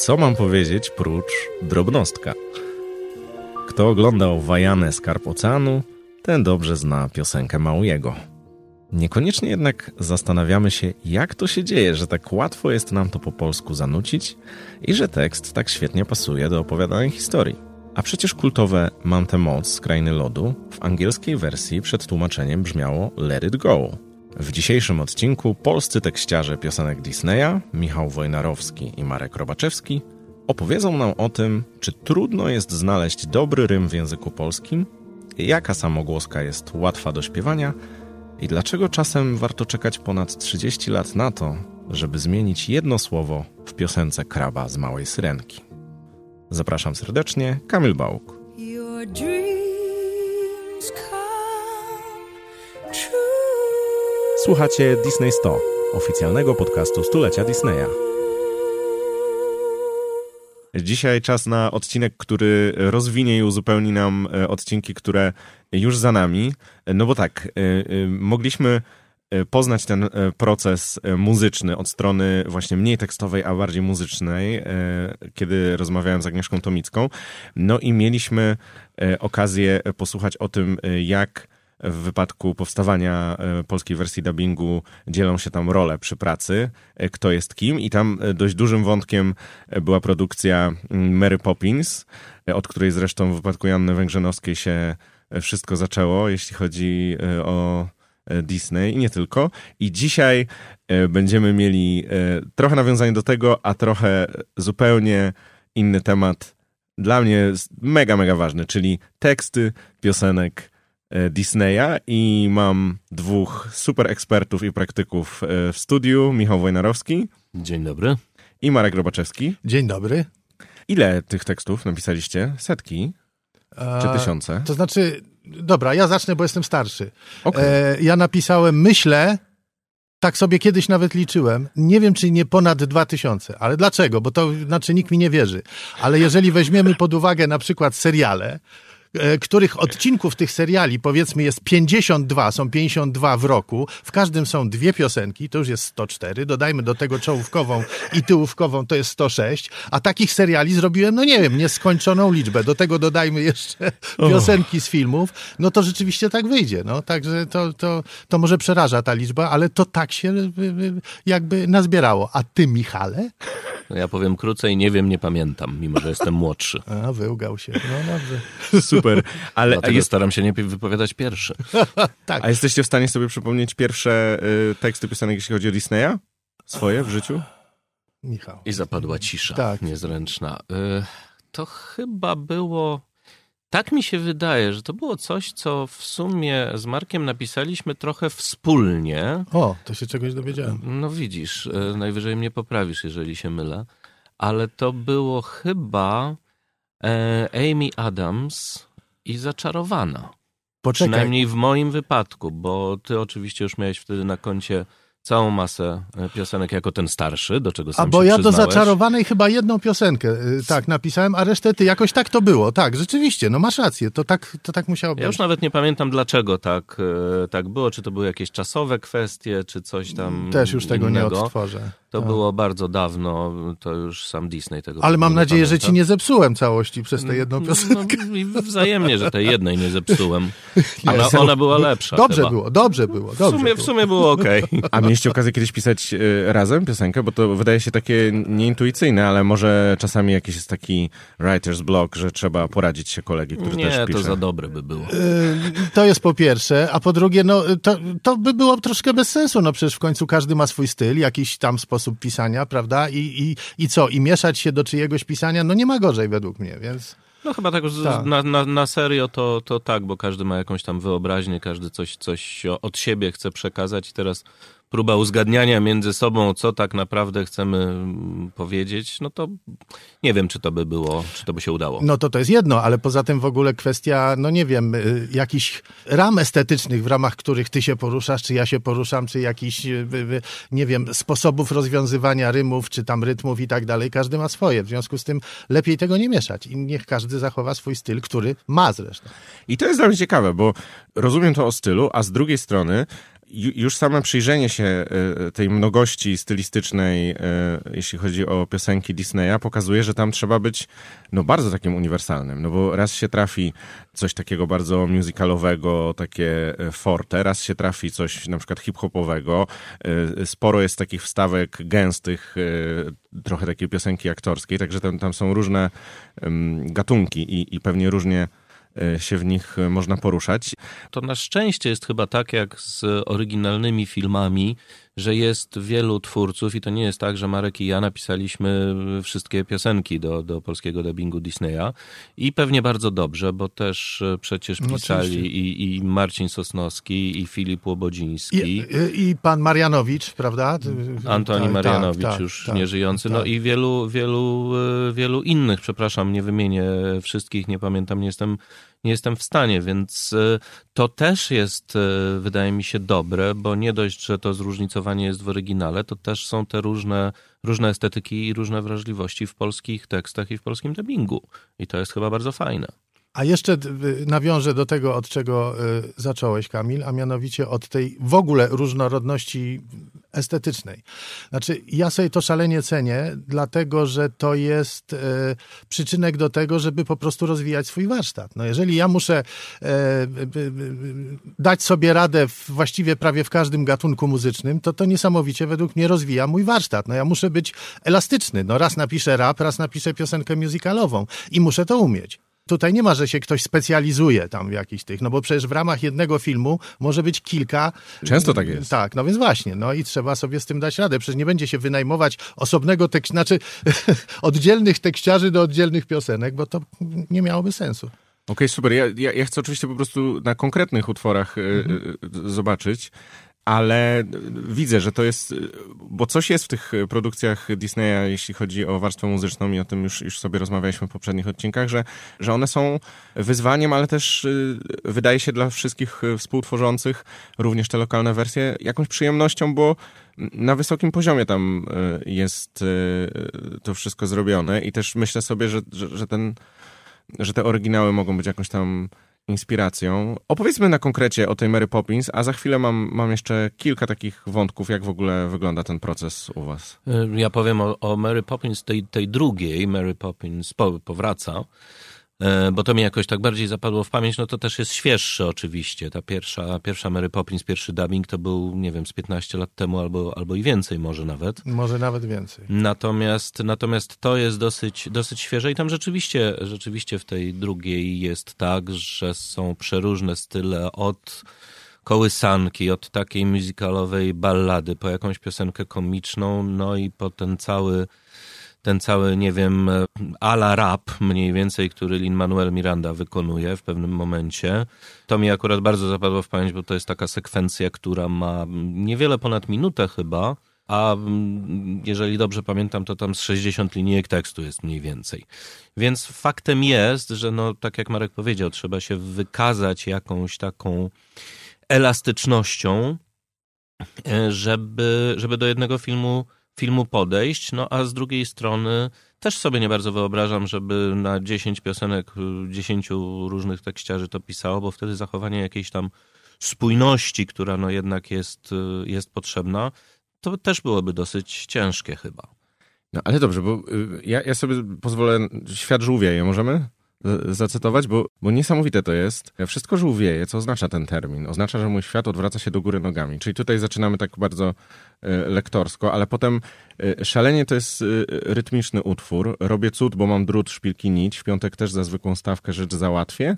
Co mam powiedzieć prócz drobnostka? Kto oglądał Wajanę Skarb Oceanu, ten dobrze zna piosenkę Małego. Niekoniecznie jednak zastanawiamy się, jak to się dzieje, że tak łatwo jest nam to po polsku zanucić i że tekst tak świetnie pasuje do opowiadanej historii. A przecież kultowe Mam tę moc z Krainy Lodu w angielskiej wersji przed tłumaczeniem brzmiało Let it go. W dzisiejszym odcinku polscy tekściarze piosenek Disneya, Michał Wojnarowski i Marek Robaczewski, opowiedzą nam o tym, czy trudno jest znaleźć dobry rym w języku polskim, jaka samogłoska jest łatwa do śpiewania i dlaczego czasem warto czekać ponad 30 lat na to, żeby zmienić jedno słowo w piosence Kraba z Małej Syrenki. Zapraszam serdecznie, Kamil Bałuk. Słuchacie Disney 100, oficjalnego podcastu stulecia Disneya. Dzisiaj czas na odcinek, który rozwinie i uzupełni nam e, odcinki, które już za nami. No bo tak, e, e, mogliśmy poznać ten proces muzyczny od strony właśnie mniej tekstowej, a bardziej muzycznej, kiedy rozmawiałem z Agnieszką Tomicką. No i mieliśmy okazję posłuchać o tym, jak w wypadku powstawania e, polskiej wersji dubbingu dzielą się tam role przy pracy, e, kto jest kim i tam e, dość dużym wątkiem była produkcja mm, Mary Poppins, od której zresztą w wypadku Janny Węgrzynowskiej się wszystko zaczęło, jeśli chodzi o Disney i nie tylko. I dzisiaj będziemy mieli trochę nawiązanie do tego, a trochę zupełnie inny temat. Dla mnie mega, mega ważny, czyli teksty piosenek Disneya i mam dwóch super ekspertów i praktyków e, w studiu. Michał Wojnarowski. Dzień dobry. I Marek Robaczewski. Dzień dobry. Ile tych tekstów napisaliście? Setki? Czy tysiące? to znaczy, dobra, ja zacznę, bo jestem starszy. Okay. E, ja napisałem, myślę, tak sobie kiedyś nawet liczyłem. Nie wiem, czy nie ponad dwa tysiące. Ale dlaczego? Bo to znaczy nikt mi nie wierzy. Ale jeżeli weźmiemy pod uwagę na przykład seriale, E, których odcinków tych seriali powiedzmy jest 52, są 52 w roku, w każdym są dwie piosenki, to już jest 104, dodajmy do tego czołówkową i tyłówkową, to jest 106, a takich seriali zrobiłem, no nie wiem, nieskończoną liczbę, do tego dodajmy jeszcze piosenki z filmów, no to rzeczywiście tak wyjdzie, no, także to, to, to może przeraża ta liczba, ale to tak się jakby nazbierało. A ty, Michale? No ja powiem krócej, nie wiem, nie pamiętam, mimo że jestem młodszy. A, wyłgał się, no dobrze. Super. Ale Dlatego jest... staram się nie wypowiadać pierwszy. tak. A jesteście w stanie sobie przypomnieć pierwsze y, teksty pisanek, jeśli chodzi o Disneya? Swoje w życiu? Michał. I zapadła cisza tak. niezręczna. Y, to chyba było... Tak mi się wydaje, że to było coś, co w sumie z Markiem napisaliśmy trochę wspólnie. O, to się czegoś dowiedziałem. No widzisz, y, najwyżej mnie poprawisz, jeżeli się mylę. Ale to było chyba e, Amy Adams i zaczarowana. Poczekaj. Przynajmniej w moim wypadku, bo ty oczywiście już miałeś wtedy na koncie całą masę e, piosenek jako ten starszy, do czego sam A bo ja do zaczarowanej chyba jedną piosenkę e, tak napisałem, a resztę ty jakoś tak to było. Tak, rzeczywiście, no masz rację, to tak, to tak musiało być. Ja już nawet nie pamiętam dlaczego tak, e, tak było, czy to były jakieś czasowe kwestie, czy coś tam Też już tego innego. nie odtworzę. To tak. było bardzo dawno, to już sam Disney tego Ale mam nadzieję, pamięta. że ci nie zepsułem całości przez tę jedną no, piosenkę. No, wzajemnie, że tej jednej nie zepsułem. Ona, ona była lepsza. Dobrze chyba. było, dobrze było. Dobrze w, sumie, było. w sumie było ok. A mieliście okazję kiedyś pisać y, razem piosenkę? Bo to wydaje się takie nieintuicyjne, ale może czasami jakiś jest taki writer's block, że trzeba poradzić się kolegi, który nie, też pisze. to za dobre by było. Y, to jest po pierwsze, a po drugie, no to, to by było troszkę bez sensu, no przecież w końcu każdy ma swój styl, jakiś tam sposób pisania, prawda? prawda? I, i, I co? I mieszać się do czyjegoś pisania, no nie ma gorzej według mnie, więc... No chyba tak, tak. Na, na, na serio to, to tak, bo każdy ma jakąś tam wyobraźnię, każdy coś, coś od siebie chce przekazać i teraz próba uzgadniania między sobą, co tak naprawdę chcemy mm, powiedzieć, no to nie wiem, czy to by było, czy to by się udało. No to to jest jedno, ale poza tym w ogóle kwestia, no nie wiem, y, jakichś ram estetycznych, w ramach których ty się poruszasz, czy ja się poruszam, czy jakichś, y, y, nie wiem, sposobów rozwiązywania rymów, czy tam rytmów i tak dalej. Każdy ma swoje. W związku z tym lepiej tego nie mieszać i niech każdy zachowa swój styl, który ma zresztą. I to jest dla mnie ciekawe, bo rozumiem to o stylu, a z drugiej strony już same przyjrzenie się e, tej mnogości stylistycznej, e, jeśli chodzi o piosenki Disneya, pokazuje, że tam trzeba być no, bardzo takim uniwersalnym. No bo raz się trafi coś takiego bardzo musicalowego, takie forte, raz się trafi coś na przykład hip-hopowego. Sporo jest takich wstawek gęstych, trochę takiej piosenki aktorskiej, także tam, tam są różne gatunki i, i pewnie różnie się w nich e, można poruszać. To na szczęście jest chyba tak jak z oryginalnymi filmami, że jest wielu twórców i to nie jest tak, że Marek i ja napisaliśmy wszystkie piosenki do, do polskiego dubbingu Disneya i pewnie bardzo dobrze, bo też e, przecież no pisali i, i Marcin Sosnowski i Filip Łobodziński. I, i pan Marianowicz, prawda? Antoni tak, Marianowicz tak, już tak, nieżyjący, no tak. i wielu, wielu, wielu innych, przepraszam, nie wymienię wszystkich, nie pamiętam, nie jestem nie jestem w stanie, więc e, to też jest, e, wydaje mi się, dobre, bo nie dość, że to zróżnicowanie jest w oryginale, to też są te różne, różne estetyki i różne wrażliwości w polskich tekstach i w polskim dubbingu. I to jest chyba bardzo fajne. A jeszcze nawiążę do tego, od czego y, zacząłeś, Kamil, a mianowicie od tej w ogóle różnorodności estetycznej. Znaczy, ja sobie to szalenie cenię, dlatego że to jest e, przyczynek do tego, żeby po prostu rozwijać swój warsztat. No jeżeli ja muszę e, dać sobie radę właściwie prawie w każdym gatunku muzycznym, to to niesamowicie według mnie rozwija mój warsztat. No ja muszę być elastyczny. No raz napiszę rap, raz napiszę piosenkę musicalową i muszę to umieć tutaj nie ma, że się ktoś specjalizuje tam w jakichś tych, no bo przecież w ramach jednego filmu może być kilka. Często tak jest. Tak, no więc właśnie, no i trzeba sobie z tym dać radę. Przecież nie będzie się wynajmować osobnego tekstu, znaczy oddzielnych tekściarzy do oddzielnych piosenek, bo to nie miałoby sensu. Okej, okay, super. Ja, ja, ja, chcę oczywiście po prostu na konkretnych utworach y, y, zobaczyć ale widzę, że to jest, bo coś jest w tych produkcjach Disneya, jeśli chodzi o warstwę muzyczną i o tym już, już sobie rozmawialiśmy w poprzednich odcinkach, że, że one są wyzwaniem, ale też wydaje się dla wszystkich współtworzących, również te lokalne wersje, jakąś przyjemnością, bo na wysokim poziomie tam jest to wszystko zrobione i też myślę sobie, że, że, że ten, że te oryginały mogą być jakąś tam inspiracją. Opowiedzmy na konkrecie o tej Mary Poppins, a za chwilę mam, mam jeszcze kilka takich wątków, jak w ogóle wygląda ten proces u was. Ja powiem o, o Mary Poppins, tej, tej drugiej, Mary Poppins po, powraca. E, bo to mi jakoś tak bardziej zapadło w pamięć, no to też jest świeższe oczywiście. Ta pierwsza, pierwsza Mary Poppins, pierwszy dubbing to był, nie wiem, z 15 lat temu albo, albo i więcej może nawet. Może nawet więcej. Natomiast, natomiast to jest dosyć, dosyć świeże i tam rzeczywiście, rzeczywiście w tej drugiej jest tak, że są przeróżne style od kołysanki, od takiej muzykalowej ballady po jakąś piosenkę komiczną, no i po ten cały ten cały, nie wiem, ala rap mniej więcej, który Lin-Manuel Miranda wykonuje w pewnym momencie. To mi akurat bardzo zapadło w pamięć, bo to jest taka sekwencja, która ma niewiele ponad minutę chyba, a jeżeli dobrze pamiętam, to tam z 60 linijek tekstu jest mniej więcej. Więc faktem jest, że no, tak jak Marek powiedział, trzeba się wykazać jakąś taką elastycznością, e, żeby, żeby do jednego filmu filmu podejść, no a z drugiej strony też sobie nie bardzo wyobrażam, żeby na 10 piosenek 10 różnych tekściarzy to pisało, bo wtedy zachowanie jakiejś tam spójności, która no jednak jest, jest potrzebna, to też byłoby dosyć ciężkie chyba. No ale dobrze, bo y, ja, ja sobie pozwolę, świat żółwieje, możemy? Zacytować, bo, bo niesamowite to jest. Wszystko żółwieje, co oznacza ten termin? Oznacza, że mój świat odwraca się do góry nogami. Czyli tutaj zaczynamy tak bardzo e, lektorsko, ale potem e, szalenie to jest e, rytmiczny utwór. Robię cud, bo mam drut, szpilki, nić. W piątek też za zwykłą stawkę rzecz załatwię.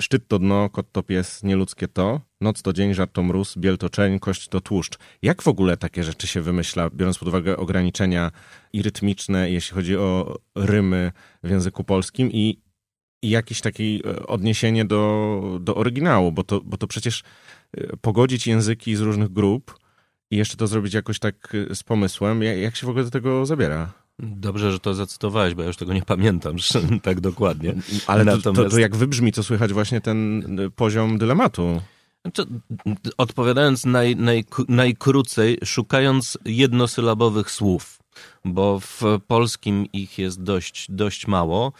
Szczyt to dno, kot to pies, nieludzkie to. Noc to dzień, żart to mróz, biel to czeń, kość to tłuszcz. Jak w ogóle takie rzeczy się wymyśla, biorąc pod uwagę ograniczenia i rytmiczne, jeśli chodzi o rymy w języku polskim i i jakieś takie e, odniesienie do, do oryginału, bo to, bo to przecież e, pogodzić języki z różnych grup i jeszcze to zrobić jakoś tak e, z pomysłem, jak, jak się w ogóle do tego zabiera? Dobrze, że to zacytowałeś, bo ja już tego nie pamiętam tak dokładnie. Ale Natomiast... to, to, to jak wybrzmi, to słychać właśnie ten poziom dylematu. Znaczy, odpowiadając naj, naj, najkrócej, szukając jednosylabowych słów, bo w polskim ich jest dość, dość mało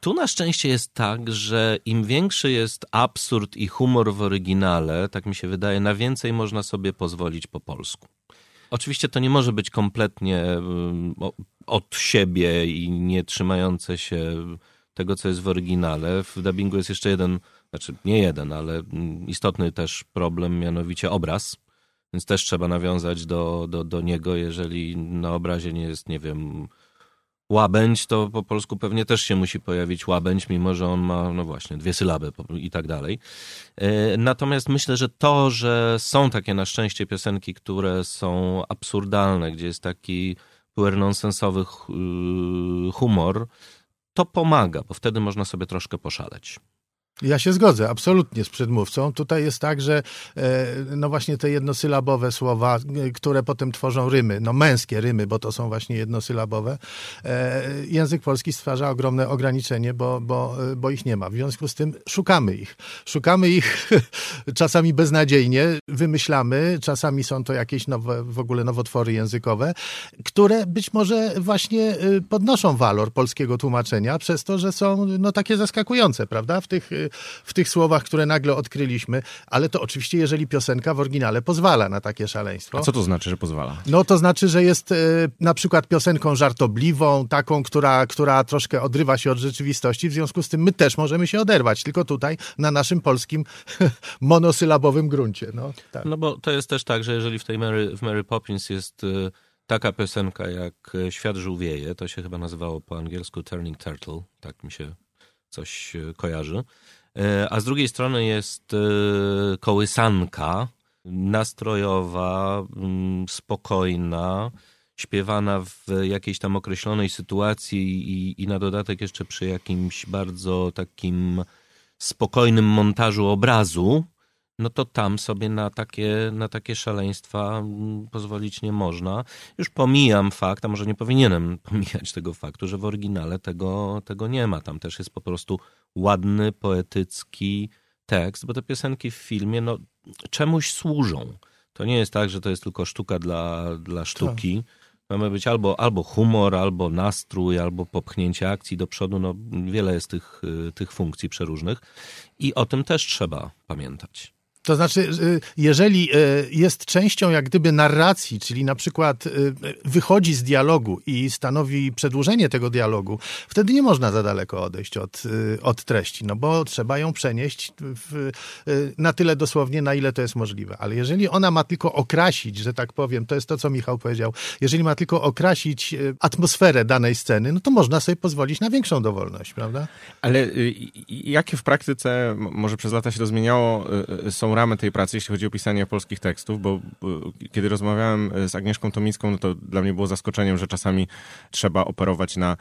Tu na szczęście jest tak, że im większy jest absurd i humor w oryginale, tak mi się wydaje, na więcej można sobie pozwolić po polsku. Oczywiście to nie może być kompletnie mm, od siebie i nie trzymające się tego, co jest w oryginale. W dubbingu jest jeszcze jeden, znaczy nie jeden, ale mm, istotny też problem, mianowicie obraz. Więc też trzeba nawiązać do, do, do niego, jeżeli na obrazie nie jest, nie wiem, łabędź, to po polsku pewnie też się musi pojawić łabędź, mimo że on ma, no właśnie, dwie sylaby i tak dalej. E, natomiast myślę, że to, że są takie na szczęście piosenki, które są absurdalne, gdzie jest taki puer nonsensowy humor, to pomaga, bo wtedy można sobie troszkę poszaleć. Ja się zgodzę, absolutnie z przedmówcą. Tutaj jest tak, że e, no właśnie te jednosylabowe słowa, e, które potem tworzą rymy, no męskie rymy, bo to są właśnie jednosylabowe, e, język polski stwarza ogromne ograniczenie, bo, bo, bo ich nie ma. W związku z tym szukamy ich. Szukamy ich czasami beznadziejnie, wymyślamy, czasami są to jakieś nowe, w ogóle nowotwory językowe, które być może właśnie podnoszą walor polskiego tłumaczenia przez to, że są no takie zaskakujące, prawda? W tych w tych słowach, które nagle odkryliśmy, ale to oczywiście, jeżeli piosenka w oryginale pozwala na takie szaleństwo. A co to znaczy, że pozwala? No to znaczy, że jest e, na przykład piosenką żartobliwą, taką, która, która troszkę odrywa się od rzeczywistości, w związku z tym my też możemy się oderwać, tylko tutaj na naszym polskim monosylabowym gruncie. No, tak. no bo to jest też tak, że jeżeli w tej Mary, w Mary Poppins jest e, taka piosenka jak e, Świat żółwieje, to się chyba nazywało po angielsku Turning Turtle, tak mi się coś kojarzy. E, a z drugiej strony jest e, kołysanka nastrojowa, mm, spokojna, śpiewana w jakiejś tam określonej sytuacji i, i na dodatek jeszcze przy jakimś bardzo takim spokojnym montażu obrazu, no to tam sobie na takie, na takie szaleństwa mm, pozwolić nie można. Już pomijam fakt, a może nie powinienem pomijać tego faktu, że w oryginale tego, tego nie ma. Tam też jest po prostu ładny, poetycki tekst, bo te piosenki w filmie no, czemuś służą. To nie jest tak, że to jest tylko sztuka dla, dla sztuki. Tak. Mamy być albo, albo humor, albo nastrój, albo popchnięcie akcji do przodu. No, wiele jest tych, tych funkcji przeróżnych i o tym też trzeba pamiętać. To znaczy, y, jeżeli y, jest częścią jak gdyby narracji, czyli na przykład y, wychodzi z dialogu i stanowi przedłużenie tego dialogu, wtedy nie można za daleko odejść od, od treści, no bo trzeba ją przenieść w, na tyle dosłownie, na ile to jest możliwe. Ale jeżeli ona ma tylko okrasić, że tak powiem, to jest to, co Michał powiedział, jeżeli ma tylko okrasić atmosferę danej sceny, no to można sobie pozwolić na większą dowolność, prawda? Ale jakie w praktyce, może przez lata się to zmieniało, są ramy tej pracy, jeśli chodzi o pisanie polskich tekstów, bo, kiedy rozmawiałem z Agnieszką Tomicką, no to dla mnie było zaskoczeniem, że czasami trzeba operować na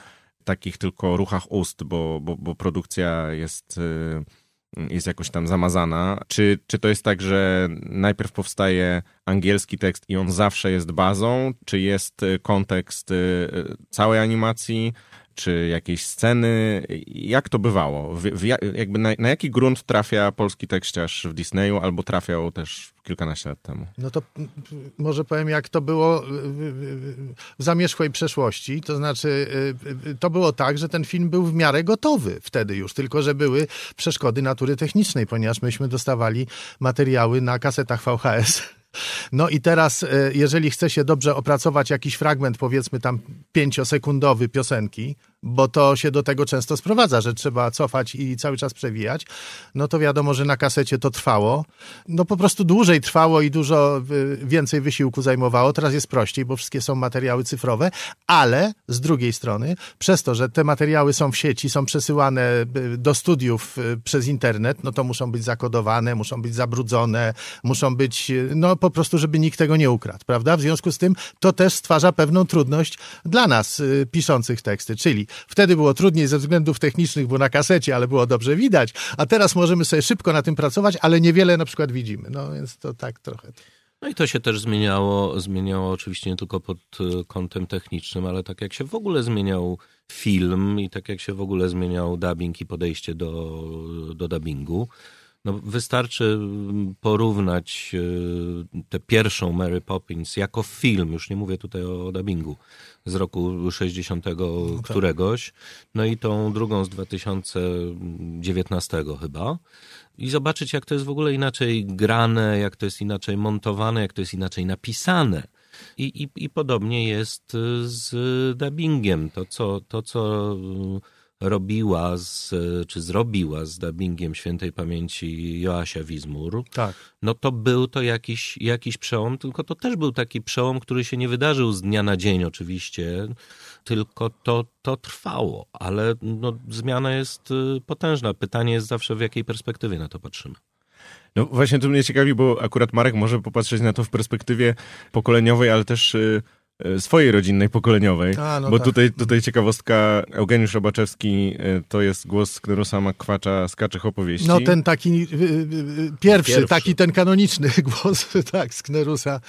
takich tylko ruchach ust, bo, bo, bo produkcja jest y, jest jakoś tam zamazana. Czy, czy to jest tak, że najpierw powstaje angielski tekst i on zawsze jest bazą? Czy jest kontekst y, całej animacji? Czy jakieś sceny? Jak to bywało? W, w, jakby na, na, jaki grunt trafia polski tekściarz w Disneyu albo trafiał też kilkanaście lat temu? No to może powiem, jak to było w zamierzchłej przeszłości. To znaczy, y, y, to było tak, że ten film był w miarę gotowy wtedy już, tylko że były przeszkody natury technicznej, ponieważ myśmy dostawali materiały na kasetach VHS no i teraz, e, jeżeli chce się dobrze opracować jakiś fragment, powiedzmy tam pięciosekundowy piosenki, bo to się do tego często sprowadza, że trzeba cofać i cały czas przewijać, no to wiadomo, że na kasecie to trwało. No po prostu dłużej trwało i dużo e, więcej wysiłku zajmowało. Teraz jest prościej, bo wszystkie są materiały cyfrowe, ale z drugiej strony, przez to, że te materiały są w sieci, są przesyłane e, do studiów przez internet, no to muszą być zakodowane, muszą być zabrudzone, muszą być, no po prostu, żeby nikt tego nie ukradł, prawda? W związku z tym to też stwarza pewną trudność dla nas y, piszących teksty, czyli wtedy było trudniej ze względów technicznych, bo na kasecie, ale było dobrze widać, a teraz możemy sobie szybko na tym pracować, ale niewiele na przykład widzimy, no więc to tak trochę. No i to się też zmieniało, zmieniało oczywiście nie tylko pod y, kątem technicznym, ale tak jak się w ogóle zmieniał film i tak jak się w ogóle zmieniał dubbing i podejście do, do dubbingu. No, wystarczy porównać e, tę pierwszą Mary Poppins jako film, już nie mówię tutaj o dubbingu, z roku 60 no tak. któregoś, no i tą drugą z 2019 chyba i zobaczyć, jak to jest w ogóle inaczej grane, jak to jest inaczej montowane, jak to jest inaczej napisane. I, i, i podobnie jest z dubbingiem. To, co, to, co robiła, z, czy zrobiła z dubbingiem świętej pamięci Joasia Wizmur, tak. no to był to jakiś, jakiś przełom, tylko to też był taki przełom, który się nie wydarzył z dnia na dzień oczywiście, tylko to, to trwało, ale no, zmiana jest y, potężna. Pytanie jest zawsze, w jakiej perspektywie na to patrzymy. No właśnie to mnie ciekawi, bo akurat Marek może popatrzeć na to w perspektywie pokoleniowej, ale też y, swojej rodzinnej, pokoleniowej. A, no bo tak. tutaj, tutaj ciekawostka, Eugeniusz Robaczewski e, to jest głos Sknerusa Makwacza z Kaczych Opowieści. No ten taki y, y, y, pierwszy, pierwszy, taki ten kanoniczny głos, tak, Sknerusa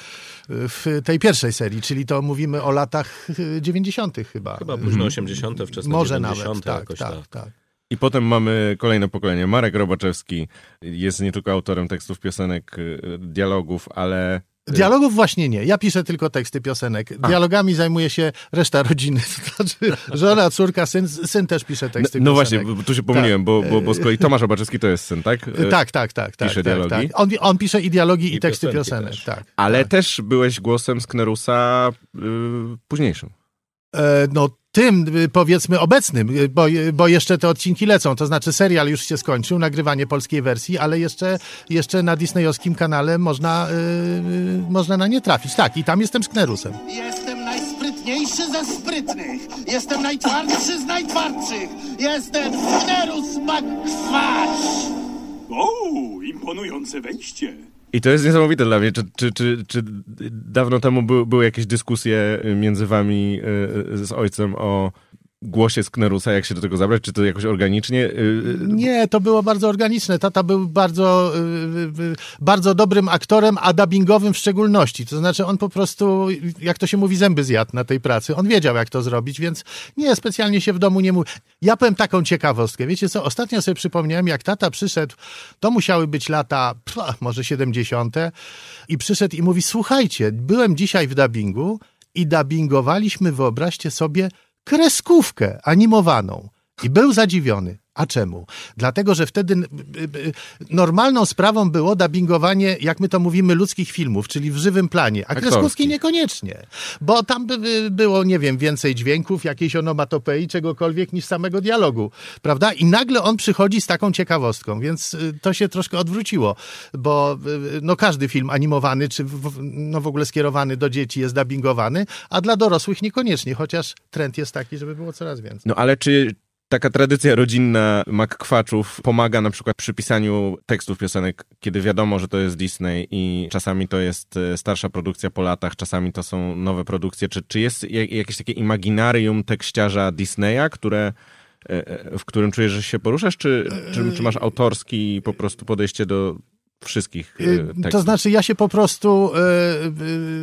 w tej pierwszej serii, czyli to mówimy o latach 90. chyba. Chyba późno 80., wczesne Może 90. nawet, tak, tak, tak, tak. I potem mamy kolejne pokolenie. Marek Robaczewski jest nie tylko autorem tekstów piosenek, dialogów, ale Dialogów właśnie nie. Ja piszę tylko teksty piosenek. Dialogami A. zajmuje się reszta rodziny. To znaczy żona, córka, syn, syn też pisze teksty no, no piosenek. No właśnie, tu się pomyliłem, tak. bo, bo, bo z kolei Tomasz Obaczewski to jest syn, tak? E, tak, tak, tak. tak pisze tak, dialogi. Tak. On, on, pisze i dialogi, i, i teksty piosenek. Też. Tak, Ale tak. też byłeś głosem Sknerusa yy, późniejszym. E, no tym, y, powiedzmy, obecnym, y, bo, y, bo jeszcze te odcinki lecą, to znaczy serial już się skończył, nagrywanie polskiej wersji, ale jeszcze, jeszcze na disneyowskim kanale można, yy, można na nie trafić. Tak, i tam jestem Sknerusem. Jestem najsprytniejszy ze sprytnych, jestem najtwardszy z najtwardszych, jestem Sknerus McQuatch! O, imponujące wejście. I to jest niesamowite dla mnie. Czy, czy, czy, czy dawno temu by, były jakieś dyskusje między wami y, z ojcem o głosie Sknerusa, jak się do tego zabrać? Czy to jakoś organicznie? Y, y, Nie, to było bardzo organiczne. Tata był bardzo, y, bardzo dobrym aktorem, a dubbingowym w szczególności. To znaczy on po prostu, jak to się mówi, zęby zjadł na tej pracy. On wiedział, jak to zrobić, więc nie, specjalnie się w domu nie mówi. Ja powiem taką ciekawostkę. Wiecie co, ostatnio sobie przypomniałem, jak tata przyszedł, to musiały być lata, pff, może 70. i przyszedł i mówi, słuchajcie, byłem dzisiaj w dubbingu i dubbingowaliśmy, wyobraźcie sobie, kreskówkę animowaną. I był zadziwiony. A czemu? Dlatego, że wtedy normalną sprawą było dubbingowanie, jak my to mówimy, ludzkich filmów, czyli w żywym planie, a kreskówki niekoniecznie. Bo tam by było, nie wiem, więcej dźwięków, jakiejś onomatopei, czegokolwiek niż samego dialogu, prawda? I nagle on przychodzi z taką ciekawostką, więc y, to się troszkę odwróciło, bo y, no każdy film animowany, czy w, no w ogóle skierowany do dzieci jest dubbingowany, a dla dorosłych niekoniecznie, chociaż trend jest taki, żeby było coraz więcej. No ale czy taka tradycja rodzinna makkwaczów pomaga na przykład przy pisaniu tekstów piosenek, kiedy wiadomo, że to jest Disney i czasami to jest e, starsza produkcja po latach, czasami to są nowe produkcje. Czy, czy jest jakieś takie imaginarium tekściarza Disneya, które e, e, w którym czujesz, że się poruszasz, czy, czy, czy masz autorski po prostu podejście do wszystkich y, tekstów. To znaczy, ja się po prostu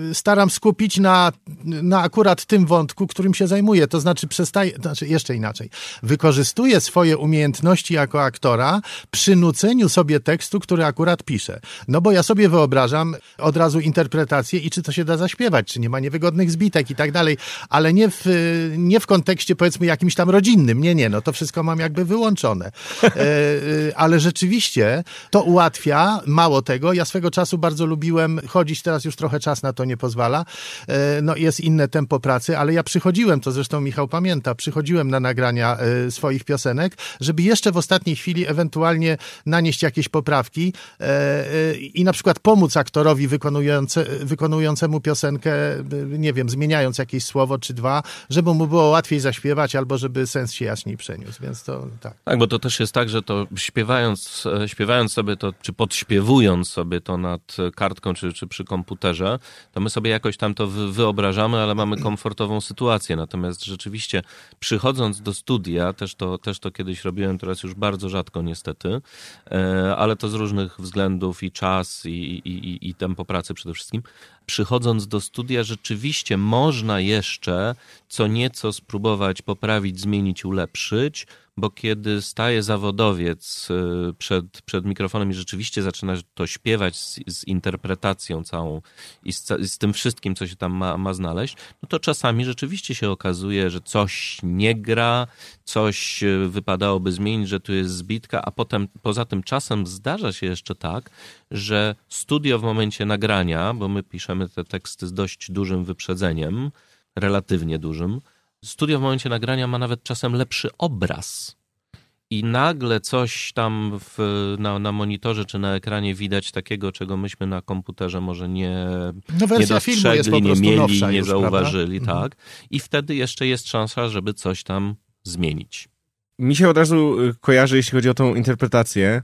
y, y, staram skupić na, na akurat tym wątku, którym się zajmuję. To znaczy, przestaję, to znaczy jeszcze inaczej. Wykorzystuję swoje umiejętności jako aktora przy nuceniu sobie tekstu, który akurat piszę. No bo ja sobie wyobrażam od razu interpretację i czy to się da zaśpiewać, czy nie ma niewygodnych zbitek i tak dalej, ale nie w, nie w kontekście powiedzmy jakimś tam rodzinnym. Nie, nie, no to wszystko mam jakby wyłączone. ale rzeczywiście to ułatwia Mało tego, ja swego czasu bardzo lubiłem chodzić, teraz już trochę czas na to nie pozwala. E, no jest inne tempo pracy, ale ja przychodziłem, to zresztą Michał pamięta, przychodziłem na nagrania e, swoich piosenek, żeby jeszcze w ostatniej chwili ewentualnie nanieść jakieś poprawki e, i na przykład pomóc aktorowi wykonujące, wykonującemu piosenkę, nie wiem, zmieniając jakieś słowo czy dwa, żeby mu było łatwiej zaśpiewać albo żeby sens się jaśniej przeniósł, więc to tak. Tak, bo to też jest tak, że to śpiewając, śpiewając sobie to, czy podśpiewając odśpiewując sobie to nad kartką czy, czy przy komputerze, to my sobie jakoś tam to wyobrażamy, ale mamy komfortową sytuację. Natomiast rzeczywiście przychodząc do studia, też to, też to kiedyś robiłem, teraz już bardzo rzadko niestety, e, ale to z różnych względów i czas i, i, i, i tempo pracy przede wszystkim, przychodząc do studia, rzeczywiście można jeszcze co nieco spróbować poprawić, zmienić, ulepszyć, bo kiedy staje zawodowiec y, przed, przed mikrofonem i rzeczywiście zaczyna to śpiewać z, z interpretacją całą i z, z, tym wszystkim, co się tam ma, ma znaleźć, no to czasami rzeczywiście się okazuje, że coś nie gra, coś y, wypadałoby zmienić, że tu jest zbitka, a potem poza tym czasem zdarza się jeszcze tak, że studio w momencie nagrania, bo my piszemy te teksty z dość dużym wyprzedzeniem, relatywnie dużym, studio w momencie nagrania ma nawet czasem lepszy obraz. I nagle coś tam w, na, na monitorze czy na ekranie widać takiego, czego myśmy na komputerze może nie, no, nie dostrzegli, nie mieli, nie już, zauważyli. Mhm. Tak? I wtedy jeszcze jest szansa, żeby coś tam zmienić. Mi się od razu y, kojarzy, jeśli chodzi o tą interpretację.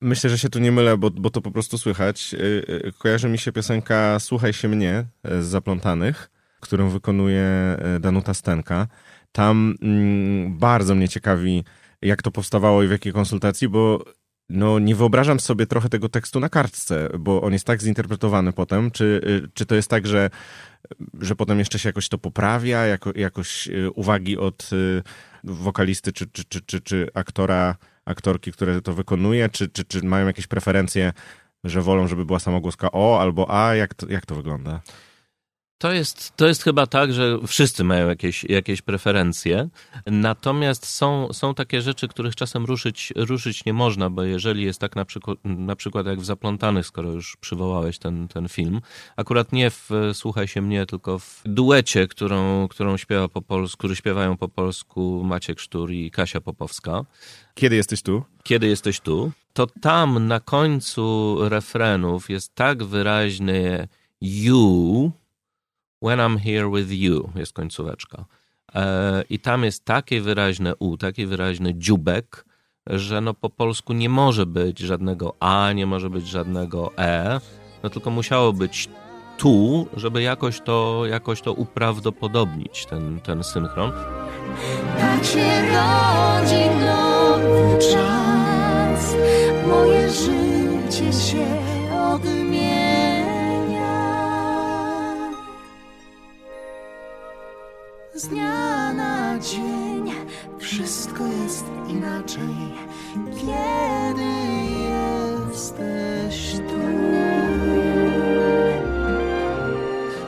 Myślę, że się tu nie mylę, bo, bo to po prostu słychać. Y, y, kojarzy mi się piosenka Słuchaj się mnie z Zaplątanych którą wykonuje e, Danuta Stenka. Tam mm, bardzo mnie ciekawi, jak to powstawało i w jakiej konsultacji, bo no, nie wyobrażam sobie trochę tego tekstu na kartce, bo on jest tak zinterpretowany potem. Czy, e, czy to jest tak, że, że potem jeszcze się jakoś to poprawia, jako, jakoś e, uwagi od wokalisty czy, czy, czy, czy, czy aktora, aktorki, które to wykonuje, czy, czy, czy mają jakieś preferencje, że wolą, żeby była samogłoska O albo A? Jak to, jak to wygląda? To jest, to jest chyba tak, że wszyscy mają jakieś, jakieś preferencje, natomiast są, są takie rzeczy, których czasem ruszyć, ruszyć nie można, bo jeżeli jest tak na przykład, na przykład jak w Zaplątanych, skoro już przywołałeś ten, ten film, akurat nie w Słuchaj się mnie, tylko w duecie, którą, którą śpiewa po polsku, który śpiewają po polsku Maciek Sztur i Kasia Popowska. Kiedy jesteś tu? Kiedy jesteś tu? To tam na końcu refrenów jest tak wyraźny you, When I'm here with you jest końcóweczka. E, I tam jest takie wyraźne U, taki wyraźny dziubek, że no po polsku nie może być żadnego A, nie może być żadnego E, no tylko musiało być tu, żeby jakoś to, jakoś to uprawdopodobnić, ten, ten synchron. Tak się rodzi nowy czas, moje życie się Z dnia na dzień wszystko jest inaczej, kiedy jesteś tu.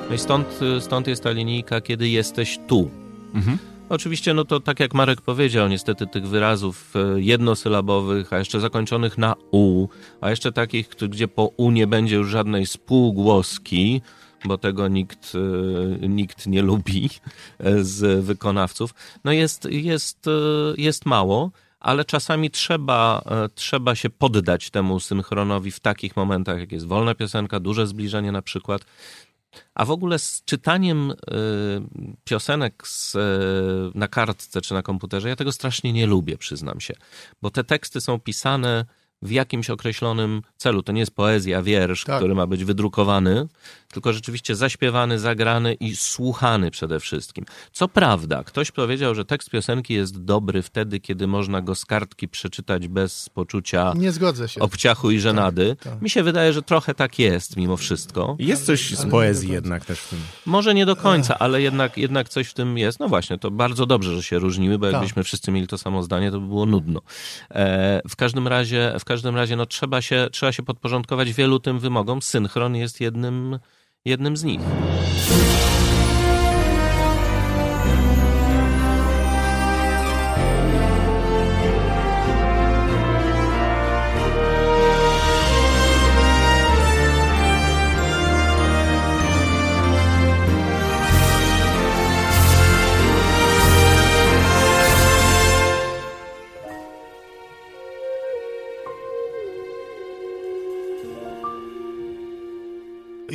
No i stąd, stąd jest ta linijka, kiedy jesteś tu. Mhm. Oczywiście, no to tak jak Marek powiedział, niestety tych wyrazów e, jednosylabowych, a jeszcze zakończonych na U, a jeszcze takich, gdzie po U nie będzie już żadnej spółgłoski, bo tego nikt, e, nikt nie lubi e, z wykonawców. No jest, jest, e, jest mało, ale czasami trzeba, trzeba się poddać temu synchronowi w takich momentach, jak jest wolna piosenka, duże zbliżenie na przykład. A w ogóle z czytaniem piosenek z, na kartce czy na komputerze, ja tego strasznie nie lubię, przyznam się, bo te teksty są pisane w jakimś określonym celu. To nie jest poezja, wiersz, tak. który ma być wydrukowany, tylko rzeczywiście zaśpiewany, zagrany i słuchany przede wszystkim. Co prawda, ktoś powiedział, że tekst piosenki jest dobry wtedy, kiedy można go z kartki przeczytać bez poczucia nie zgodzę się. obciachu i żenady. Tak, tak. Mi się wydaje, że trochę tak jest mimo wszystko. Jest coś z poezji jednak też w tym. Może nie do końca, ale jednak, jednak coś w tym jest. No właśnie, to bardzo dobrze, że się różniły, bo tak. jakbyśmy wszyscy mieli to samo zdanie, to by było nudno. E, w każdym razie, w każdym razie no, trzeba, się, trzeba się podporządkować wielu tym wymogom. Synchron jest jednym jednym z nich.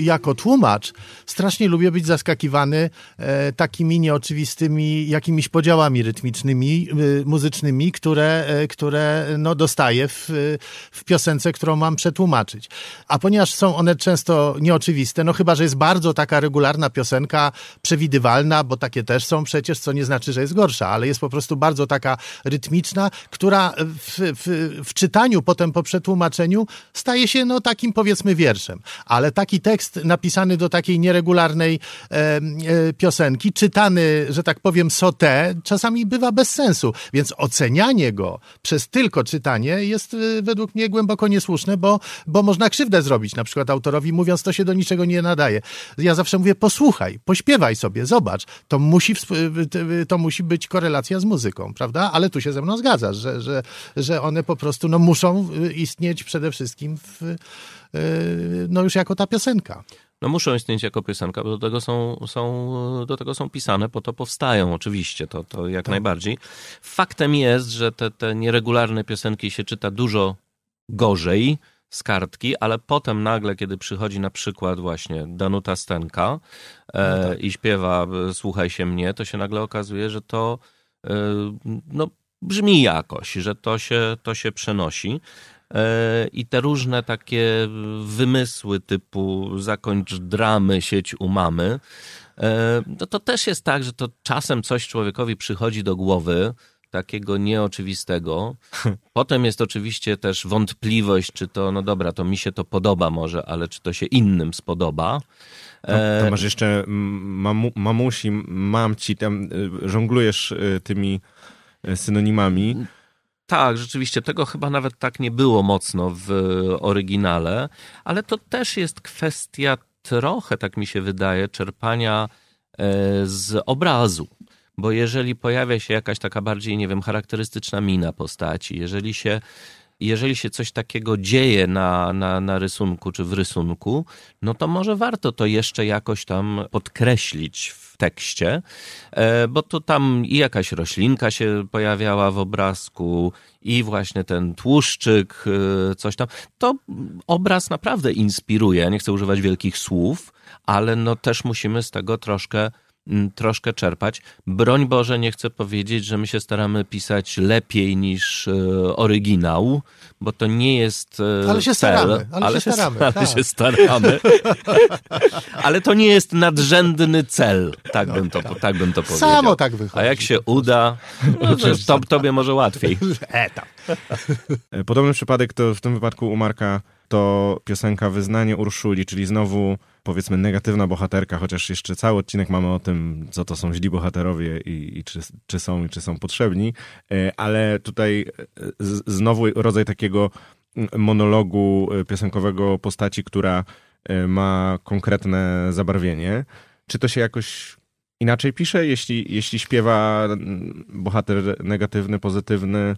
Jako tłumacz strasznie lubię być zaskakiwany e, takimi nieoczywistymi jakimiś podziałami rytmicznymi, e, muzycznymi, które, e, które no, dostaję w, w piosence, którą mam przetłumaczyć. A ponieważ są one często nieoczywiste, no chyba, że jest bardzo taka regularna piosenka, przewidywalna, bo takie też są przecież, co nie znaczy, że jest gorsza, ale jest po prostu bardzo taka rytmiczna, która w, w, w czytaniu potem po przetłumaczeniu staje się no takim powiedzmy wierszem. Ale taki tekst napisany do takiej nieregularnej e, e, piosenki, czytany, że tak powiem, sotę, czasami bywa bez sensu. Więc ocenianie go przez tylko czytanie jest e, według mnie głęboko niesłuszne, bo, bo można krzywdę zrobić na przykład autorowi, mówiąc, to się do niczego nie nadaje. Ja zawsze mówię, posłuchaj, pośpiewaj sobie, zobacz. To musi, to musi być korelacja z muzyką, prawda? Ale tu się ze mną zgadzasz, że, że, że one po prostu no, muszą istnieć przede wszystkim w, no już jako ta piosenka. No muszą istnieć jako piosenka, bo do tego są, są, do tego są pisane, po to powstają oczywiście, to, to jak tak. najbardziej. Faktem jest, że te, te nieregularne piosenki się czyta dużo gorzej z kartki, ale potem nagle, kiedy przychodzi na przykład właśnie Danuta Stenka e, no tak. i śpiewa Słuchaj się mnie, to się nagle okazuje, że to e, no, brzmi jakoś, że to się, to się przenosi. E, I te różne takie wymysły typu zakończ dramy, sieć u mamy, e, no to też jest tak, że to czasem coś człowiekowi przychodzi do głowy, takiego nieoczywistego. Potem jest oczywiście też wątpliwość, czy to, no dobra, to mi się to podoba może, ale czy to się innym spodoba. No, to masz jeszcze mamu, mamusi, mamci, tam y, żonglujesz y, tymi y, synonimami. Tak, rzeczywiście, tego chyba nawet tak nie było mocno w oryginale, ale to też jest kwestia trochę, tak mi się wydaje, czerpania e, z obrazu. Bo jeżeli pojawia się jakaś taka bardziej, nie wiem, charakterystyczna mina postaci, jeżeli się jeżeli się coś takiego dzieje na, na, na rysunku czy w rysunku, no to może warto to jeszcze jakoś tam podkreślić w tekście, e, bo to tam i jakaś roślinka się pojawiała w obrazku, i właśnie ten tłuszczyk, e, coś tam. To obraz naprawdę inspiruje. Nie chcę używać wielkich słów, ale no też musimy z tego troszkę troszkę czerpać. Broń Boże, nie chcę powiedzieć, że my się staramy pisać lepiej niż e, oryginał, bo to nie jest e, ale się cel, staramy, ale, ale się staramy. Ale tak. się staramy. ale to nie jest nadrzędny cel, tak, no, bym, to, tak. tak bym to powiedział. Samo tak wychodzi. A jak się uda, no, to, tobie może łatwiej. Etap. Podobny przypadek to w tym wypadku u Marka to piosenka Wyznanie Urszuli, czyli znowu powiedzmy negatywna bohaterka, chociaż jeszcze cały odcinek mamy o tym, co to są źli bohaterowie i, i czy, czy są i czy są potrzebni, e, ale tutaj e, znowu rodzaj takiego monologu e, piosenkowego postaci, która ma konkretne zabarwienie. Czy to się jakoś inaczej pisze, jeśli, jeśli śpiewa bohater negatywny, pozytywny?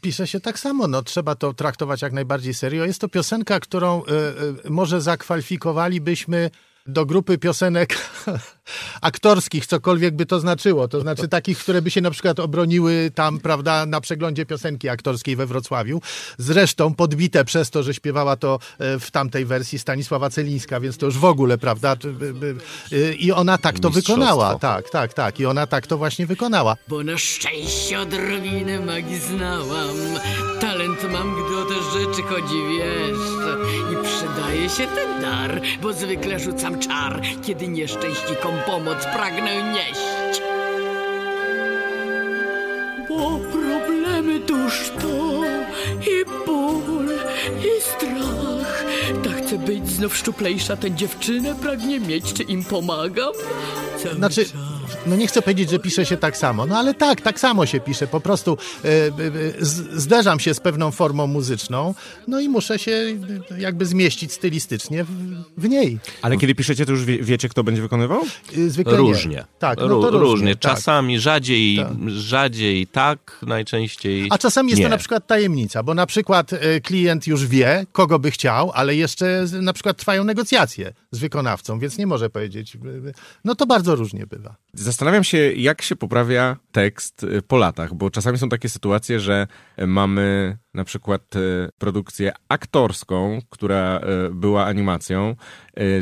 Pisze się tak samo, no trzeba to traktować jak najbardziej serio. Jest to piosenka, którą y, y, może zakwalifikowalibyśmy do grupy piosenek aktorskich, cokolwiek by to znaczyło. To znaczy takich, które by się na przykład obroniły tam, prawda, na przeglądzie piosenki aktorskiej we Wrocławiu. Zresztą podbite przez to, że śpiewała to e, w tamtej wersji Stanisława Celińska, więc to już w ogóle, prawda? E, I ona tak to wykonała. Tak, tak, tak. I ona tak to właśnie wykonała. Bo na szczęście odrobinę magii znałam. Talent mam, gdy o te rzeczy chodzi, wiesz. Przydaje się ten dar, bo zwykle rzucam czar, kiedy nieszczęśnikom pomoc pragnę nieść. Bo problemy tuż to i ból, i strach. Tak chcę być znów szczuplejsza, tę dziewczynę pragnie mieć, czy im pomagam? Cały znaczy, czas no nie chcę powiedzieć, że pisze się tak samo, no ale tak, tak samo się pisze. Po prostu e, e, zderzam się z pewną formą muzyczną, no i muszę się jakby zmieścić stylistycznie w, w niej. Ale kiedy piszecie, to już wie, wiecie, kto będzie wykonywał? E, zwykle różnie. Nie. Tak, no to różnie. różnie. Tak. Czasami tak. rzadziej, tak. rzadziej tak, najczęściej A czasami jest nie. to na przykład tajemnica, bo na przykład klient już wie, kogo by chciał, ale jeszcze na przykład trwają negocjacje z wykonawcą, więc nie może powiedzieć. No to bardzo różnie bywa. Zastanawiam się, jak się poprawia tekst y, po latach, bo czasami są takie sytuacje, że mamy na przykład y, produkcję aktorską, która y, była animacją.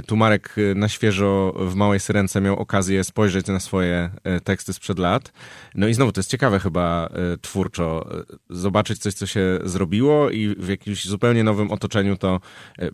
Tu Marek na świeżo w Małej Syrence miał okazję spojrzeć na swoje teksty sprzed lat. No i znowu to jest ciekawe chyba twórczo, zobaczyć coś, co się zrobiło i w jakimś zupełnie nowym otoczeniu to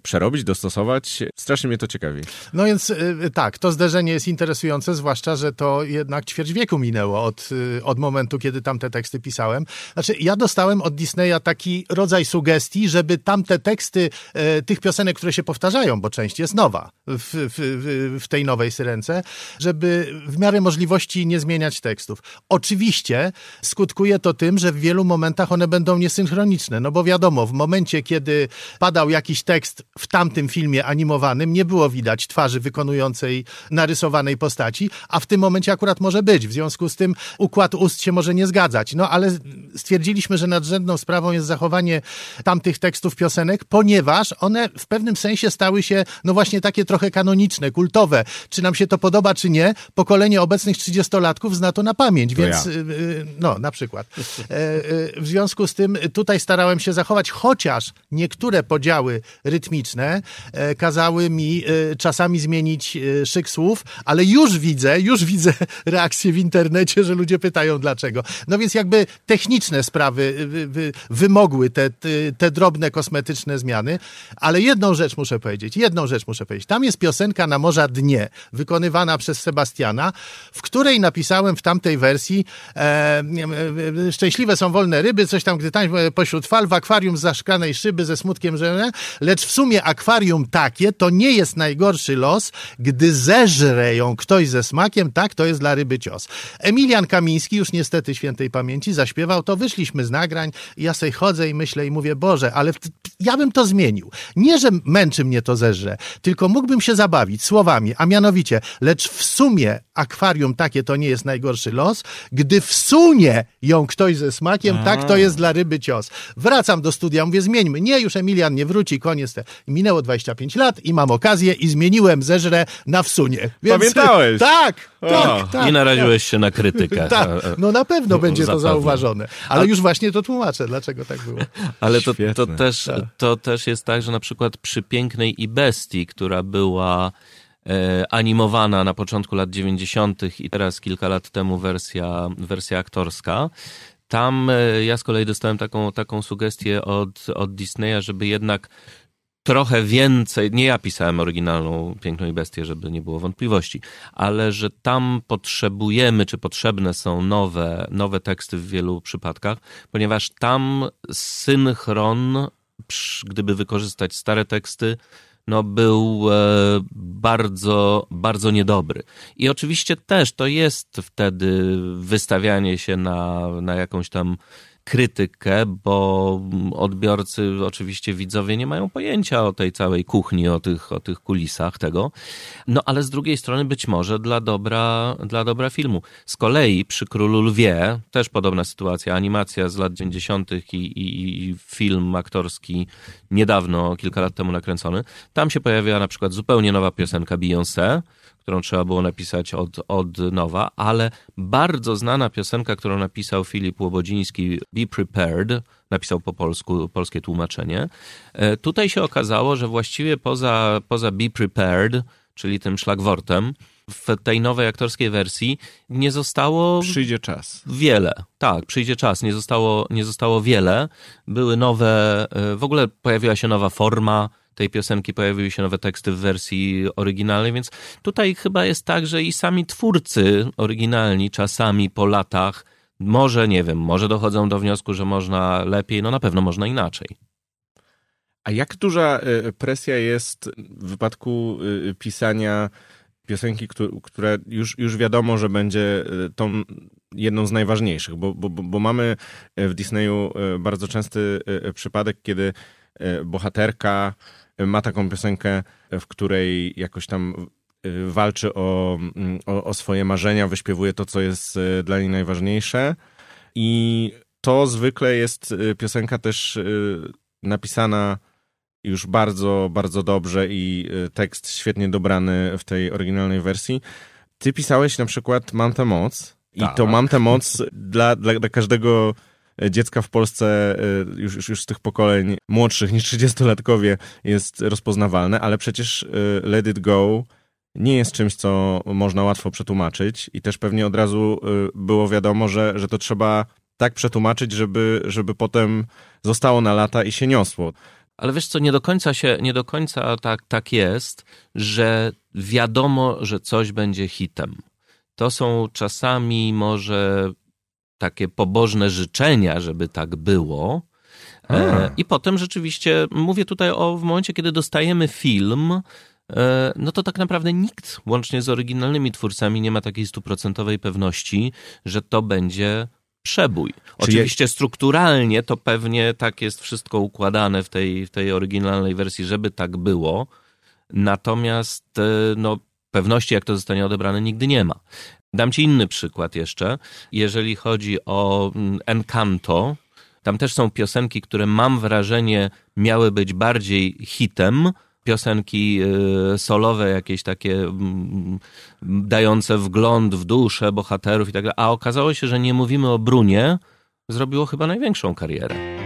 przerobić, dostosować. Strasznie mnie to ciekawi. No więc tak, to zderzenie jest interesujące, zwłaszcza, że to jednak ćwierć wieku minęło od, od momentu, kiedy tam te teksty pisałem. Znaczy, ja dostałem od Disneya taki rodzaj sugestii, żeby tamte teksty e, tych piosenek, które się powtarzają, bo część jest nowa w, w, w tej nowej Syrence, żeby w miarę możliwości nie zmieniać tekstów. Oczywiście skutkuje to tym, że w wielu momentach one będą niesynchroniczne, no bo wiadomo, w momencie, kiedy padał jakiś tekst w tamtym filmie animowanym, nie było widać twarzy wykonującej narysowanej postaci, a w tym momencie akurat może być. W związku z tym układ ust się może nie zgadzać. No ale stwierdziliśmy, że nadrzędną sprawą jest zachowanie tamtych tekstów piosenek, ponieważ one w pewnym sensie stały się, no właśnie takie trochę kanoniczne, kultowe. Czy nam się to podoba, czy nie, pokolenie obecnych 30-latków zna to na pamięć, to więc ja. y, y, no, na przykład. E, e, W związku z tym tutaj starałem się zachować, chociaż niektóre podziały rytmiczne e, kazały mi e, czasami zmienić szyk słów, ale już widzę, już widzę reakcje w internecie, że ludzie pytają dlaczego. No więc jakby techniczne sprawy wy- wymogły te, te, te drobne kosmetyczne zmiany, ale jedną rzecz muszę powiedzieć, jedną rzecz muszę powiedzieć. Tam jest piosenka na Morza Dnie, wykonywana przez Sebastiana, w której napisałem w tamtej wersji e, e, szczęśliwe są wolne ryby, coś tam, gdy tań pośród fal, w akwarium z zaszklanej szyby ze smutkiem, że lecz w sumie akwarium takie to nie jest najgorszy los, gdy zeżre ją ktoś ze smakiem, tak, to jest dla ryby cios. Emilian Kamiński, już niestety świętej pamięci, zaśpiewał to, wyszliśmy z nagrań, ja sobie chodzę i myślę i mówię, Boże, ale ja bym to zmienił. Nie, że męczy mnie to zeżre, tylko mógłbym się zabawić słowami, a mianowicie, lecz w sumie akwarium takie to nie jest najgorszy los, gdy wsunie ją ktoś ze smakiem, tak, to jest dla ryby cios. Wracam do studia, mówię, zmieńmy. Nie, już Emilian nie wróci, koniec. Te. Minęło 25 lat i mam okazję i zmieniłem zeżre na wsunie. Więc, Pamiętałeś? Tak. Tak, tak. I naraziłeś się na krytykę. Tak, no na pewno będzie to zauważone. Ale już właśnie to tłumaczę, dlaczego tak było. Ale to, to, też, Tak. to też jest tak, że na przykład przy Pięknej i Bestii, która była e, animowana na początku lat 90. i teraz kilka lat temu wersja, wersja aktorska, tam e, ja z kolei dostałem taką, taką sugestię od, od Disneya, żeby jednak trochę więcej, nie ja pisałem oryginalną Piękną i Bestię, żeby nie było wątpliwości, ale że tam potrzebujemy, czy potrzebne są nowe, nowe teksty w wielu przypadkach, ponieważ tam synchron, gdyby wykorzystać stare teksty, no był e, bardzo, bardzo niedobry. I oczywiście też to jest wtedy wystawianie się na, na jakąś tam krytykę, bo odbiorcy, oczywiście widzowie nie mają pojęcia o tej całej kuchni, o tych, o tych kulisach tego. No ale z drugiej strony być może dla dobra, dla dobra filmu. Z kolei przy Królu Lwie też podobna sytuacja, animacja z lat 90. I, i, i film aktorski niedawno, kilka lat temu nakręcony. Tam się pojawiła na przykład zupełnie nowa piosenka Beyoncé, którą trzeba było napisać od, od nowa, ale bardzo znana piosenka, którą napisał Filip Łobodziński, Be Prepared, napisał po polsku, polskie tłumaczenie. E, Tutaj się okazało, że właściwie poza, poza Be Prepared, czyli tym szlagwortem, w tej nowej aktorskiej wersji nie zostało Przyjdzie czas. wiele. Tak, przyjdzie czas. Nie zostało, nie zostało wiele. Były nowe, e, w ogóle pojawiła się nowa forma tej piosenki, pojawiły się nowe teksty w wersji oryginalnej, więc tutaj chyba jest tak, że i sami twórcy oryginalni czasami po latach może, nie wiem, może dochodzą do wniosku, że można lepiej, no na pewno można inaczej. A jak duża y, presja jest w wypadku y, pisania piosenki, któ- która już, już wiadomo, że będzie y, tą jedną z najważniejszych, bo, bo, bo mamy w Disneyu bardzo częsty przypadek, kiedy bohaterka ma taką piosenkę, w której jakoś tam y, walczy o, mm, o, o swoje marzenia, wyśpiewuje to, co jest y, dla niej najważniejsze i to zwykle jest y, piosenka też napisana już bardzo, bardzo dobrze i tekst świetnie dobrany w tej oryginalnej wersji. Ty pisałeś na przykład Mam tę moc i Tak. to Mam tę moc dla, dla, dla każdego dziecka w Polsce y, już, już, już z tych pokoleń młodszych niż 30-latkowie jest rozpoznawalne, ale przecież y, Let It Go nie jest czymś, co można łatwo przetłumaczyć i też pewnie od razu było wiadomo, że, że to trzeba tak przetłumaczyć, żeby, żeby potem zostało na lata i się niosło. Ale wiesz co, nie do końca się, nie do końca tak, tak jest, że wiadomo, że coś będzie hitem. To są czasami może takie pobożne życzenia, żeby tak było, E, I potem rzeczywiście, mówię tutaj o w momencie, kiedy dostajemy film, e, no to tak naprawdę nikt, łącznie z oryginalnymi twórcami, nie ma takiej stuprocentowej pewności, że to będzie przebój. Oczywiście strukturalnie to pewnie tak jest wszystko układane w tej, w tej oryginalnej wersji, żeby tak było. Natomiast e, no, pewności, jak to zostanie odebrane, nigdy nie ma. Dam ci inny przykład jeszcze. Jeżeli chodzi o mm, Encanto, tam też są piosenki, które mam wrażenie miały być bardziej hitem, piosenki e, solowe, jakieś takie mm, dające wgląd w duszę bohaterów i tak dalej. A okazało się, że nie mówimy o Brunie, zrobiło chyba największą karierę.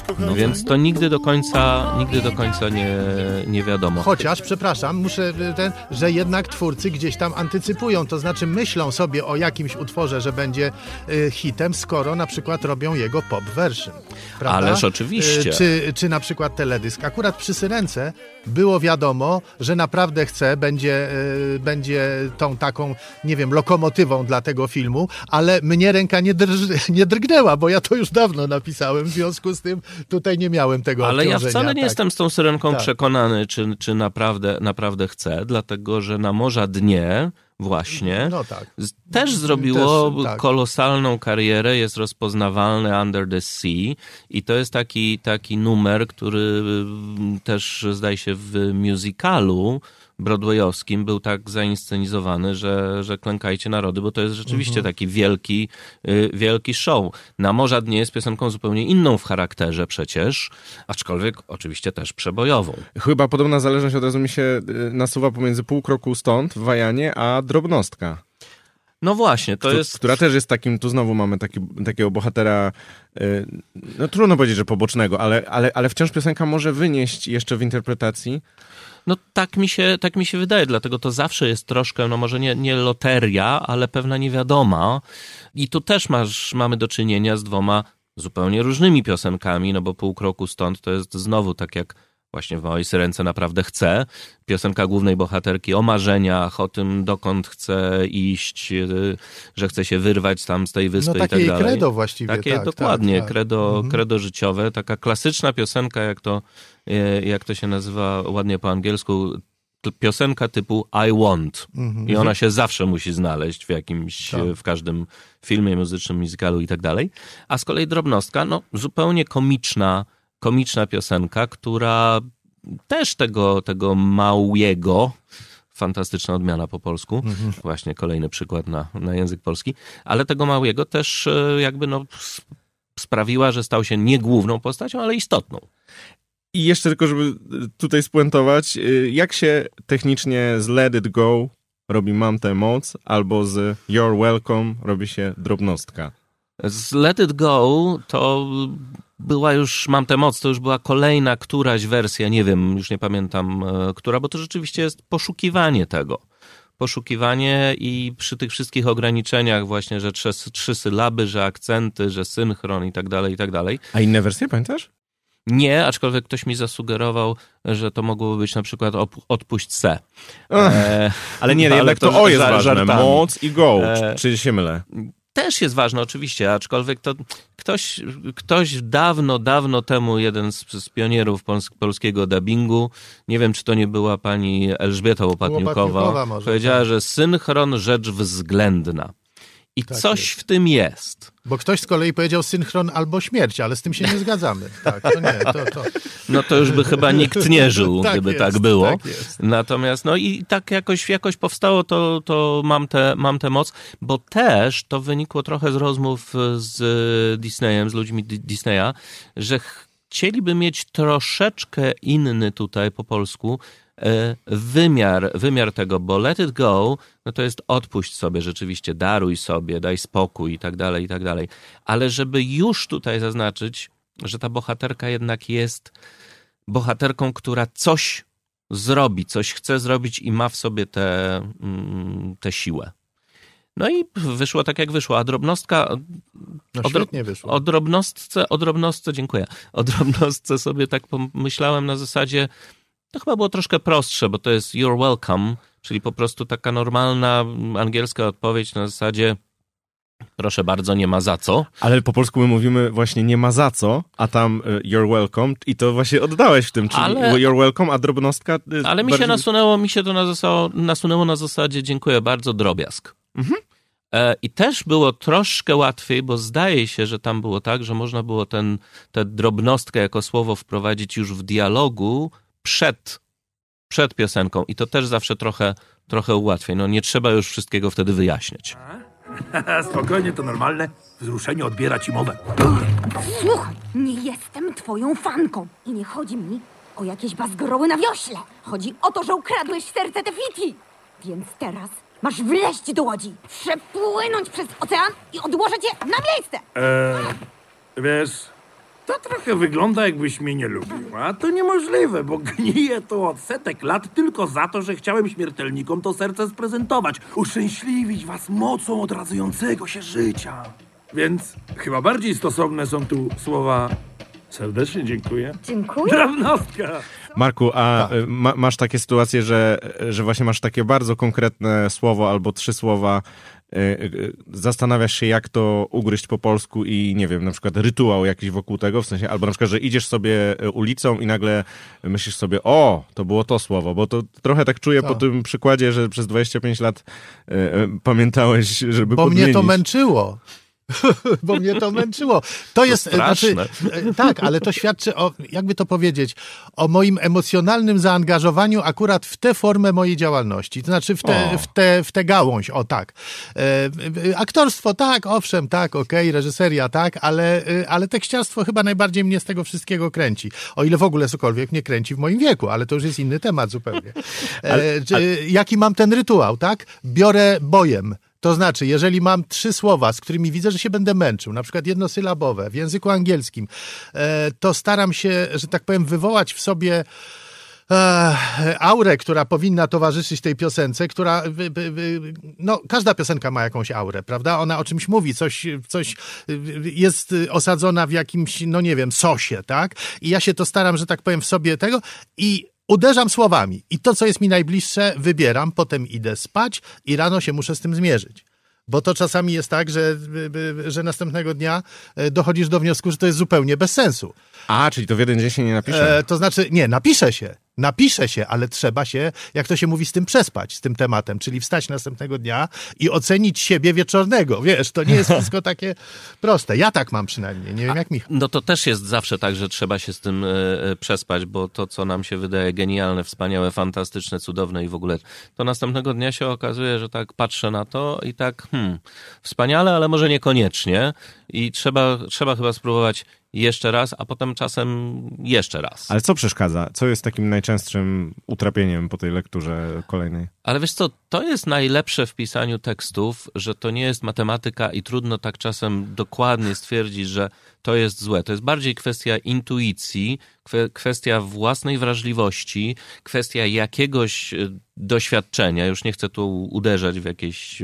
Ja? No więc to nigdy do końca, nigdy do końca nie, nie wiadomo. Chociaż, przepraszam, muszę y, ten, że jednak twórcy gdzieś tam antycypują, to znaczy myślą sobie o jakimś utworze, że będzie y, hitem, skoro na przykład robią jego pop version. Prawda? Ależ oczywiście. Y, Czy, czy na przykład teledysk. Akurat przy Syrence było wiadomo, że naprawdę chce, będzie, będzie tą taką, nie wiem, lokomotywą dla tego filmu, ale mnie ręka nie, drż, nie drgnęła, bo ja to już dawno napisałem, w związku z tym tutaj nie miałem tego Ale ja wcale nie tak. jestem z tą syrenką Tak. przekonany, czy, czy naprawdę, naprawdę chcę, dlatego że na Morza Dnie właśnie No tak. też zrobiło Też, tak. kolosalną karierę, jest rozpoznawalny Under the Sea i to jest taki, taki numer, który mm, też zdaje się w musicalu broadwayowskim był tak zainscenizowany, że, że klękajcie narody, bo to jest rzeczywiście Mhm. taki wielki, y, wielki show. Na Morza Dnie jest piosenką zupełnie inną w charakterze przecież, aczkolwiek oczywiście też przebojową. Chyba podobna zależność od razu mi się y, nasuwa pomiędzy pół kroku stąd w Wajanie, a drobnostka. No właśnie, to Któ- jest... Która też jest takim, tu znowu mamy taki, takiego bohatera, y, no trudno powiedzieć, że pobocznego, ale, ale, ale wciąż piosenka może wynieść jeszcze w interpretacji. No tak mi, się, tak mi się wydaje, dlatego to zawsze jest troszkę, no może nie, nie loteria, ale pewna niewiadoma. I tu też masz, mamy do czynienia z dwoma zupełnie różnymi piosenkami, no bo pół kroku stąd to jest znowu tak jak właśnie w Małej Syrence naprawdę chcę. Piosenka głównej bohaterki o marzeniach, o tym dokąd chce iść, y, że chce się wyrwać tam z tej wyspy No i takie tak dalej. credo właściwie. Takie tak, dokładnie, tak, tak. Credo, Mhm. credo życiowe, taka klasyczna piosenka, jak to, e, jak to się nazywa ładnie po angielsku, piosenka typu I want. Mhm. I ona się zawsze musi znaleźć w jakimś, Tak. w każdym filmie muzycznym, musicalu i tak dalej. A z kolei Drobnostka, no zupełnie komiczna, komiczna piosenka, która też tego, tego małego, fantastyczna odmiana po polsku, Mhm. właśnie kolejny przykład na, na język polski, ale tego małego też e, jakby no sprawiła, że stał się nie główną postacią, ale istotną. I jeszcze tylko, żeby tutaj spuentować, y, jak się technicznie z Let It Go robi Mam tę moc, albo z You're Welcome robi się drobnostka. Z Let It Go to była już, mam tę moc, to już była kolejna któraś wersja, nie wiem, już nie pamiętam, e, która, bo to rzeczywiście jest poszukiwanie tego. Poszukiwanie i przy tych wszystkich ograniczeniach właśnie, że trzy, trzy sylaby, że akcenty, że synchron i tak dalej, i tak dalej. A inne wersje, pamiętasz? Nie, aczkolwiek ktoś mi zasugerował, że to mogłoby być na przykład op- odpuść se. E, Ale nie, ale jednak to, to o jest żar- ważne. żartami. Moc i go. E, czy się mylę? Też jest ważne oczywiście, aczkolwiek to ktoś, ktoś dawno, dawno temu, jeden z, z pionierów pols polskiego dubbingu, nie wiem czy to nie była pani Elżbieta Łopatniukowa Łopatniukowa, może, powiedziała, tak. że synchron rzecz względna. I Tak coś jest. w tym jest. Bo ktoś z kolei powiedział synchron albo śmierć, ale z tym się nie zgadzamy. Tak, to nie, to, to. No to już by chyba nikt nie żył, Tak gdyby jest, tak było. tak. Natomiast, no i tak jakoś, jakoś powstało to, to mam, tę mam tę moc, bo też to wynikło trochę z rozmów z Disneyem, z ludźmi Di- Disneya, że chcieliby mieć troszeczkę inny tutaj po polsku wymiar, wymiar tego, bo let it go, no to jest odpuść sobie rzeczywiście, daruj sobie, daj spokój i tak dalej, i tak dalej. Ale żeby już tutaj zaznaczyć, że ta bohaterka jednak jest bohaterką, która coś zrobi, coś chce zrobić i ma w sobie tę mm, te siłę. No i wyszło tak, jak wyszło. A drobnostka. No świetnie wyszło. O drobnostce, o drobnostce, dziękuję. O drobnostce sobie tak pomyślałem na zasadzie. To chyba było troszkę prostsze, bo to jest you're welcome, czyli po prostu taka normalna angielska odpowiedź na zasadzie Proszę bardzo, nie ma za co. Ale po polsku my mówimy właśnie nie ma za co, a tam e, you're welcome i to właśnie oddałeś w tym, czyli ale, you're welcome, a drobnostka... Ale bardziej... mi się nasunęło, mi się to na nasunęło na zasadzie dziękuję bardzo, drobiazg. Mhm. E, I też było troszkę łatwiej, bo zdaje się, że tam było tak, że można było ten, tę drobnostkę jako słowo wprowadzić już w dialogu przed, przed piosenką. I to też zawsze trochę, trochę ułatwiej. No nie trzeba już wszystkiego wtedy wyjaśniać. Spokojnie, to normalne. Wzruszenie odbiera ci mowę. Słuchaj, nie jestem twoją fanką. I nie chodzi mi o jakieś bazgoroły na wiośle. Chodzi o to, że ukradłeś serce Tefiti. Więc teraz masz wleść do łodzi, przepłynąć przez ocean i odłożyć je na miejsce. Eee, wiesz, to trochę wygląda, jakbyś mnie nie lubił. A to niemożliwe, bo gniję to od setek lat tylko za to, że chciałem śmiertelnikom to serce sprezentować. Uszczęśliwić was mocą odradzającego się życia. Więc chyba bardziej stosowne są tu słowa Serdecznie dziękuję. Dziękuję. Drobnostka. Marku, a tak. ma, masz takie sytuacje, że, że właśnie masz takie bardzo konkretne słowo albo trzy słowa, Y, y, zastanawiasz się, jak to ugryźć po polsku i nie wiem, na przykład rytuał jakiś wokół tego, w sensie, albo na przykład, że idziesz sobie y, ulicą i nagle myślisz sobie, o, to było to słowo, bo to trochę tak czuję po tak. tym przykładzie, że przez 25 lat pamiętałeś, żeby Bo podmienić. mnie to męczyło. bo mnie to męczyło. To jest, to znaczy, e, tak, ale to świadczy o, jakby to powiedzieć, o moim emocjonalnym zaangażowaniu akurat w tę formę mojej działalności. To znaczy w tę, w te, w te gałąź, o tak. E, aktorstwo, tak, owszem, tak, okej, okay, reżyseria, tak, ale, e, ale tekściarstwo chyba najbardziej mnie z tego wszystkiego kręci. O ile w ogóle cokolwiek mnie kręci w moim wieku, ale to już jest inny temat zupełnie. E, ale, ale... Jaki mam ten rytuał, tak? Biorę bojem to znaczy, jeżeli mam trzy słowa, z którymi widzę, że się będę męczył, na przykład jednosylabowe w języku angielskim, e, to staram się, że tak powiem, wywołać w sobie e, aurę, która powinna towarzyszyć tej piosence, która, no, każda piosenka ma jakąś aurę, prawda? Ona o czymś mówi, coś, coś jest osadzona w jakimś, no nie wiem, sosie, tak? I ja się to staram, że tak powiem, w sobie tego i uderzam słowami i to, co jest mi najbliższe, wybieram, potem idę spać i rano się muszę z tym zmierzyć. Bo to czasami jest tak, że, że następnego dnia dochodzisz do wniosku, że to jest zupełnie bez sensu. A, czyli to w jeden dzień się nie napisze? E, to znaczy, nie, napisze się. Napisze się, ale trzeba się, jak to się mówi, z tym przespać, z tym tematem, czyli wstać następnego dnia i ocenić siebie wieczornego. Wiesz, to nie jest wszystko takie proste. Ja tak mam przynajmniej, nie wiem jak mi. No to też jest zawsze tak, że trzeba się z tym e, przespać, bo to, co nam się wydaje genialne, wspaniałe, fantastyczne, cudowne i w ogóle, to następnego dnia się okazuje, że tak patrzę na to i tak, hmm, wspaniale, ale może niekoniecznie i trzeba, trzeba chyba spróbować jeszcze raz, a potem czasem jeszcze raz. Ale co przeszkadza? Co jest takim najczęstszym utrapieniem po tej lekturze kolejnej? Ale wiesz co, to jest najlepsze w pisaniu tekstów, że to nie jest matematyka i trudno tak czasem dokładnie stwierdzić, że to jest złe. To jest bardziej kwestia intuicji, kwestia własnej wrażliwości, kwestia jakiegoś e, doświadczenia. Już nie chcę tu uderzać w, jakieś,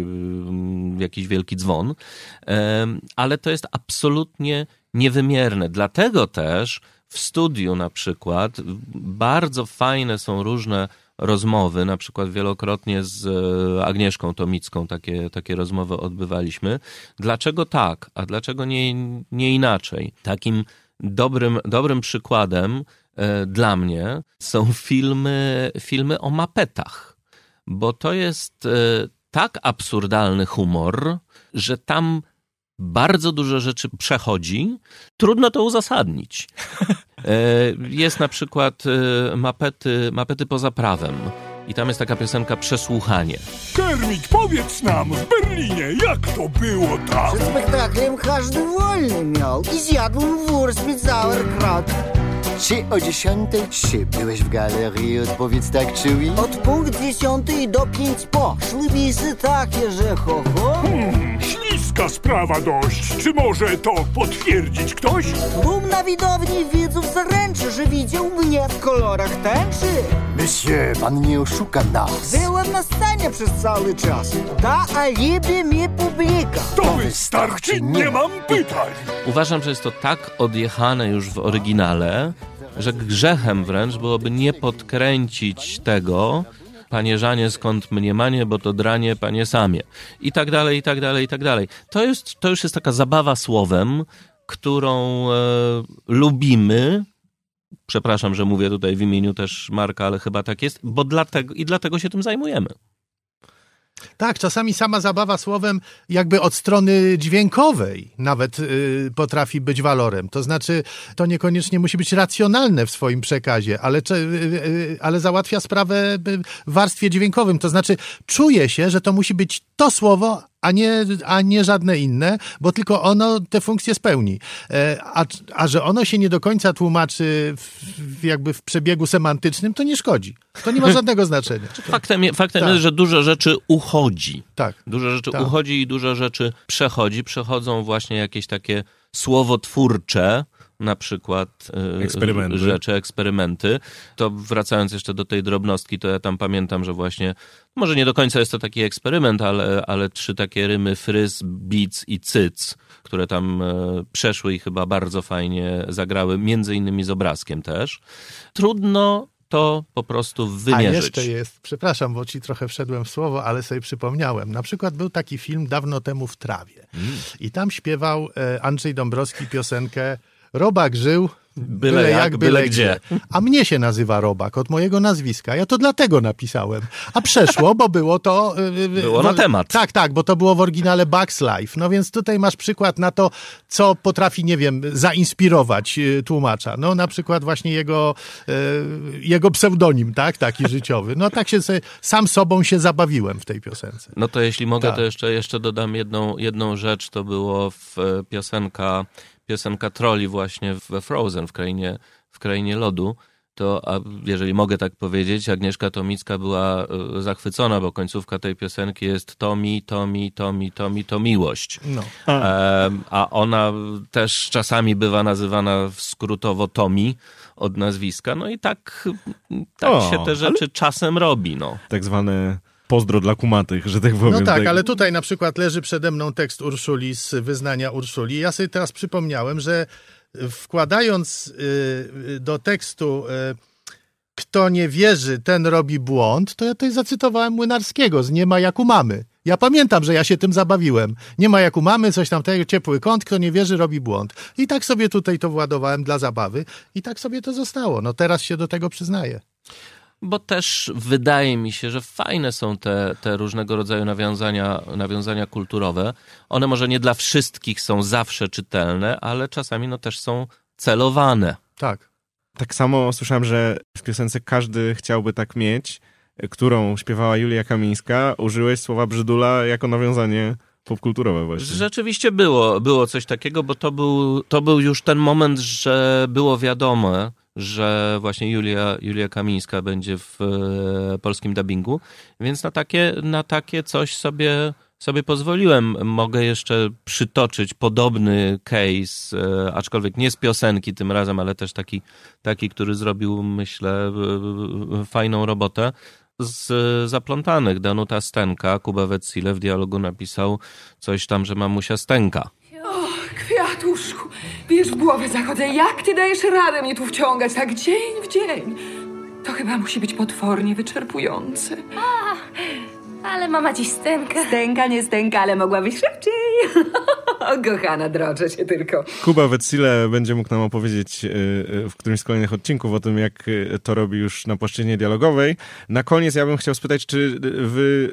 w jakiś wielki dzwon, ale to jest absolutnie niewymierne. Dlatego też w studiu na przykład bardzo fajne są różne rozmowy, na przykład wielokrotnie z e, Agnieszką Tomicką takie, takie rozmowy odbywaliśmy. Dlaczego tak, a dlaczego nie, nie inaczej? Takim dobrym, dobrym przykładem e, dla mnie są filmy, filmy o mapetach, bo to jest e, tak absurdalny humor, że tam bardzo dużo rzeczy przechodzi, trudno to uzasadnić. E, jest na przykład e, mapety, mapety poza prawem. I tam jest taka piosenka Przesłuchanie. Kermit, powiedz nam w Berlinie, jak to było tam? Przed spektaklem każdy wolny miał i zjadł wór z sauerkraut. Czy o dziesiątej trzy byłeś w galerii? Odpowiedz tak, czuj. Od punkt dziesiątej do pięć po. Szły bisy takie, że ho, ho. Hmm, Kiepska sprawa dość. Czy może to potwierdzić ktoś? Tłum na widowni widzów zaręczy, że widział mnie w kolorach tęczy. Monsieur, pan nie oszuka nas. Byłem na scenie przez cały czas. Da alibi mi publika. To wystarczy, nie mam pytań. Uważam, że jest to tak odjechane już w oryginale, że grzechem wręcz byłoby nie podkręcić tego, panie Żanie, skąd mniemanie, bo to dranie, panie samie. I tak dalej, i tak dalej, i tak dalej. To, jest, to już jest taka zabawa słowem, którą e, lubimy. Przepraszam, że mówię tutaj w imieniu też Marka, ale chyba tak jest, bo dlatego, i dlatego się tym zajmujemy. Tak, czasami sama zabawa słowem jakby od strony dźwiękowej nawet y, potrafi być walorem. To znaczy, to niekoniecznie musi być racjonalne w swoim przekazie, ale, y, y, ale załatwia sprawę w warstwie dźwiękowym. To znaczy, czuje się, że to musi być to słowo, a nie, a nie żadne inne, bo tylko ono te funkcje spełni. E, a, a że ono się nie do końca tłumaczy w, jakby w przebiegu semantycznym, to nie szkodzi. To nie ma żadnego znaczenia. Faktem, faktem tak. jest, że dużo rzeczy uchodzi. Tak. Dużo rzeczy tak. uchodzi i dużo rzeczy przechodzi. Przechodzą właśnie jakieś takie słowotwórcze, na przykład e, eksperymenty. rzeczy, eksperymenty. To wracając jeszcze do tej drobnostki, to ja tam pamiętam, że właśnie, może nie do końca jest to taki eksperyment, ale, ale trzy takie rymy fryz, bic i cyc, które tam e, przeszły i chyba bardzo fajnie zagrały, między innymi z obrazkiem też. Trudno to po prostu wymierzyć. A jeszcze jest, przepraszam, bo ci trochę wszedłem w słowo, ale sobie przypomniałem. Na przykład był taki film dawno temu w trawie. Mm. I tam śpiewał e, Andrzej Dąbrowski piosenkę Robak żył Byle, byle jak, byle, byle gdzie. gdzie. A mnie się nazywa Robak od mojego nazwiska. Ja to dlatego napisałem. A przeszło, bo było to... Y, y, było na temat. Tak, tak, bo to było w oryginale Bugs Life. No więc tutaj masz przykład na to, co potrafi, nie wiem, zainspirować y, tłumacza. No na przykład właśnie jego, jego pseudonim, tak, taki życiowy. No tak się sobie, sam sobą się zabawiłem w tej piosence. No to jeśli mogę, tak. to jeszcze, jeszcze dodam jedną, jedną rzecz. To było w piosenka piosenka troli właśnie we Frozen, w krainie, w krainie lodu, to a jeżeli mogę tak powiedzieć, Agnieszka Tomicka była e, zachwycona, bo końcówka tej piosenki jest to mi, to mi, to mi, to mi, to miłość. No. E, a ona też czasami bywa nazywana skrótowo Tomi od nazwiska. No i tak, tak o, się te rzeczy ale... czasem robi. No. Tak zwane pozdro dla kumatych, że tak powiem. No tak, tak, ale tutaj na przykład leży przede mną tekst Urszuli z wyznania Urszuli. Ja sobie teraz przypomniałem, że wkładając y, do tekstu y, kto nie wierzy, ten robi błąd, to ja tutaj zacytowałem Młynarskiego z Nie ma jak u mamy. Ja pamiętam, że ja się tym zabawiłem. Nie ma jak u mamy, coś tam tego, ciepły kąt, kto nie wierzy, robi błąd. I tak sobie tutaj to władowałem dla zabawy i tak sobie to zostało. No teraz się do tego przyznaję bo też wydaje mi się, że fajne są te, te różnego rodzaju nawiązania, nawiązania kulturowe. One może nie dla wszystkich są zawsze czytelne, ale czasami no też są celowane. Tak. Tak samo słyszałem, że w piosence każdy chciałby tak mieć, którą śpiewała Julia Kamińska, użyłeś słowa brzydula jako nawiązanie popkulturowe właśnie. Rzeczywiście było, było coś takiego, bo to był, to był już ten moment, że było wiadome, że właśnie Julia, Julia Kamińska będzie w e, polskim dubbingu, więc na takie, na takie coś sobie, sobie pozwoliłem. Mogę jeszcze przytoczyć podobny case, e, aczkolwiek nie z piosenki tym razem, ale też taki, taki który zrobił, myślę, fajną robotę z zaplątanych. Danuta Stenka, Kuba Wetzile w dialogu napisał coś tam, że mamusia Stenka. Kwiatuszku, wiesz, w głowę zachodzę, jak ty dajesz radę mnie tu wciągać tak dzień w dzień? To chyba musi być potwornie wyczerpujące. A, ale mama dziś stęka. Stęka, nie stęka, ale mogłabyś szybciej. o, kochana, droczę się tylko. Kuba Wetzile będzie mógł nam opowiedzieć y, y, w którymś z kolejnych odcinków o tym, jak y, to robi już na płaszczyźnie dialogowej. Na koniec ja bym chciał spytać, czy wy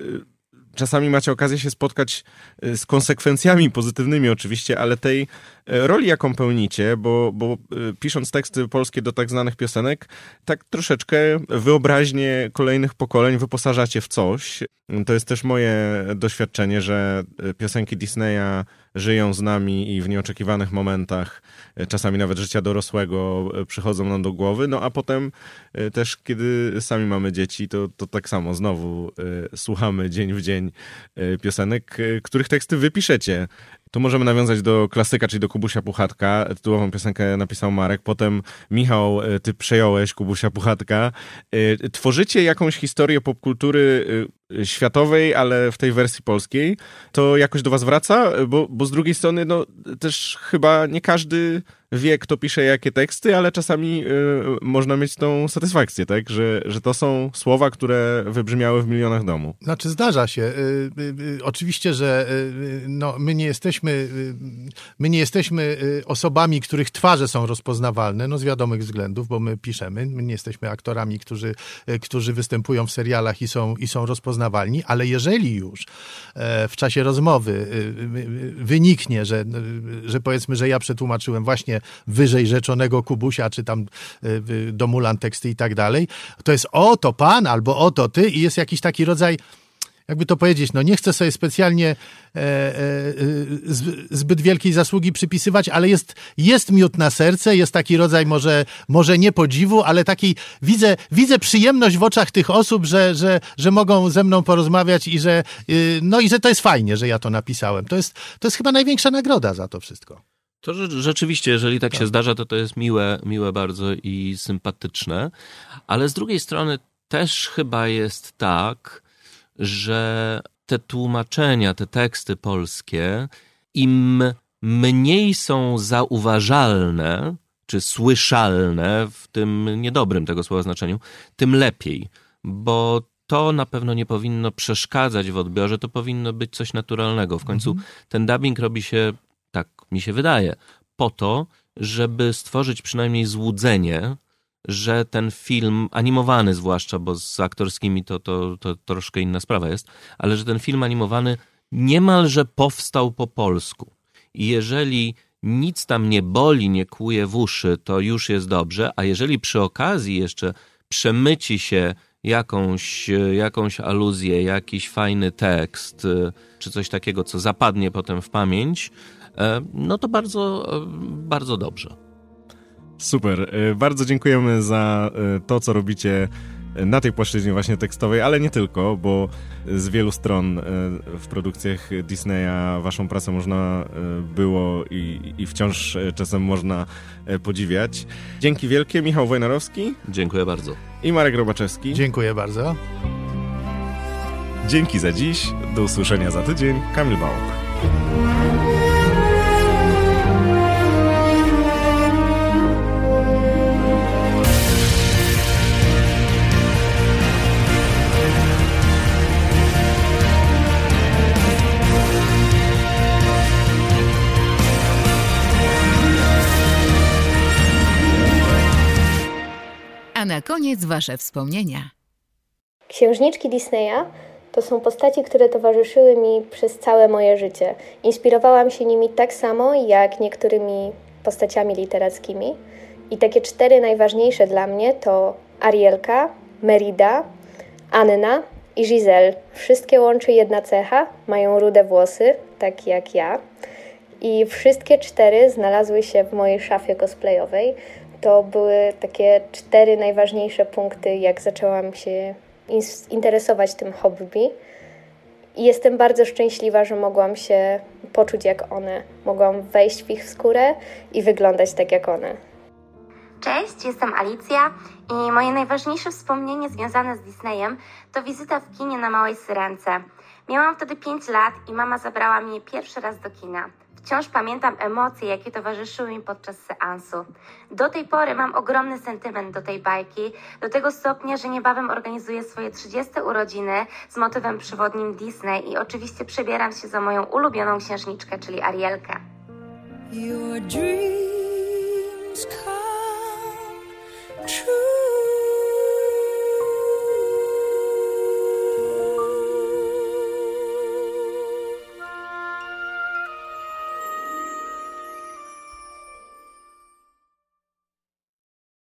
czasami macie okazję się spotkać y, z konsekwencjami pozytywnymi oczywiście, ale tej y, roli, jaką pełnicie, bo, bo y, pisząc teksty polskie do tak znanych piosenek, tak troszeczkę wyobraźnię kolejnych pokoleń wyposażacie w coś. To jest też moje doświadczenie, że piosenki Disneya żyją z nami i w nieoczekiwanych momentach, czasami nawet życia dorosłego, przychodzą nam do głowy. No a potem też, kiedy sami mamy dzieci, to, to tak samo znowu słuchamy dzień w dzień piosenek, których teksty wypiszecie. Tu możemy nawiązać do klasyka, czyli do Kubusia Puchatka. Tytułową piosenkę napisał Marek. Potem Michał, e, ty przejąłeś Kubusia Puchatka. E, tworzycie jakąś historię popkultury e, światowej, ale w tej wersji polskiej. To jakoś do was wraca? Bo, bo z drugiej strony, no też chyba nie każdy wie, kto pisze jakie teksty, ale czasami y, można mieć tą satysfakcję, tak? Że, że to są słowa, które wybrzmiały w milionach domu. Znaczy zdarza się. Y, y, oczywiście, że no, my nie jesteśmy my nie jesteśmy osobami, których twarze są rozpoznawalne, no z wiadomych względów, bo my piszemy. My nie jesteśmy aktorami, którzy, którzy występują w serialach i są, i są rozpoznawalni, ale jeżeli już e, w czasie rozmowy wyniknie, że, że powiedzmy, że ja przetłumaczyłem właśnie wyżej rzeczonego Kubusia, czy tam Domulan teksty i tak dalej, to jest oto pan albo oto ty i jest jakiś taki rodzaj jakby to powiedzieć, no nie chcę sobie specjalnie e, e, zbyt wielkiej zasługi przypisywać, ale jest, jest miód na serce, jest taki rodzaj może, może nie podziwu, ale taki widzę, widzę przyjemność w oczach tych osób, że, że, że mogą ze mną porozmawiać i że, y, no i że to jest fajnie, że ja to napisałem. To jest, to jest chyba największa nagroda za to wszystko. To rzeczywiście, jeżeli tak, tak, się zdarza, to to jest miłe, miłe bardzo i sympatyczne, ale z drugiej strony też chyba jest tak, że te tłumaczenia, te teksty polskie, im mniej są zauważalne czy słyszalne w tym niedobrym tego słowa znaczeniu, tym lepiej, bo to na pewno nie powinno przeszkadzać w odbiorze, to powinno być coś naturalnego. W końcu mhm. ten dubbing robi się tak mi się wydaje, po to, żeby stworzyć przynajmniej złudzenie, że ten film, animowany zwłaszcza, bo z aktorskimi to, to, to troszkę inna sprawa jest, ale że ten film animowany niemalże powstał po polsku. I jeżeli nic tam nie boli, nie kłuje w uszy, to już jest dobrze, a jeżeli przy okazji jeszcze przemyci się jakąś, jakąś aluzję, jakiś fajny tekst, czy coś takiego, co zapadnie potem w pamięć, E, no to bardzo, e, bardzo dobrze. Super. E, bardzo dziękujemy za to, co robicie na tej płaszczyźnie właśnie tekstowej, ale nie tylko, bo z wielu stron w produkcjach Disneya waszą pracę można było i, i wciąż czasem można podziwiać. Dzięki wielkie, Michał Wojnarowski. Dziękuję bardzo. I Marek Robaczewski. Dziękuję bardzo. Dzięki za dziś. Do usłyszenia za tydzień. Kamil Bałk. Na koniec Wasze wspomnienia. Księżniczki Disneya to są postaci, które towarzyszyły mi przez całe moje życie. Inspirowałam się nimi tak samo jak niektórymi postaciami literackimi. I takie cztery najważniejsze dla mnie to Arielka, Merida, Anna i Giselle. Wszystkie łączy jedna cecha, mają rude włosy, tak jak ja. I wszystkie cztery znalazły się w mojej szafie cosplayowej, to były takie cztery najważniejsze punkty, jak zaczęłam się interesować tym hobby. I jestem bardzo szczęśliwa, że mogłam się poczuć jak one. Mogłam wejść w ich skórę i wyglądać tak jak one. Cześć, jestem Alicja i moje najważniejsze wspomnienie związane z Disneyem to wizyta w kinie na Małej Syrence. Miałam wtedy 5 lat i mama zabrała mnie pierwszy raz do kina. Wciąż pamiętam emocje, jakie towarzyszyły mi podczas seansu. Do tej pory mam ogromny sentyment do tej bajki, do tego stopnia, że niebawem organizuję swoje 30 urodziny z motywem przewodnim Disney i oczywiście przebieram się za moją ulubioną księżniczkę, czyli Arielkę. Your dreams come true.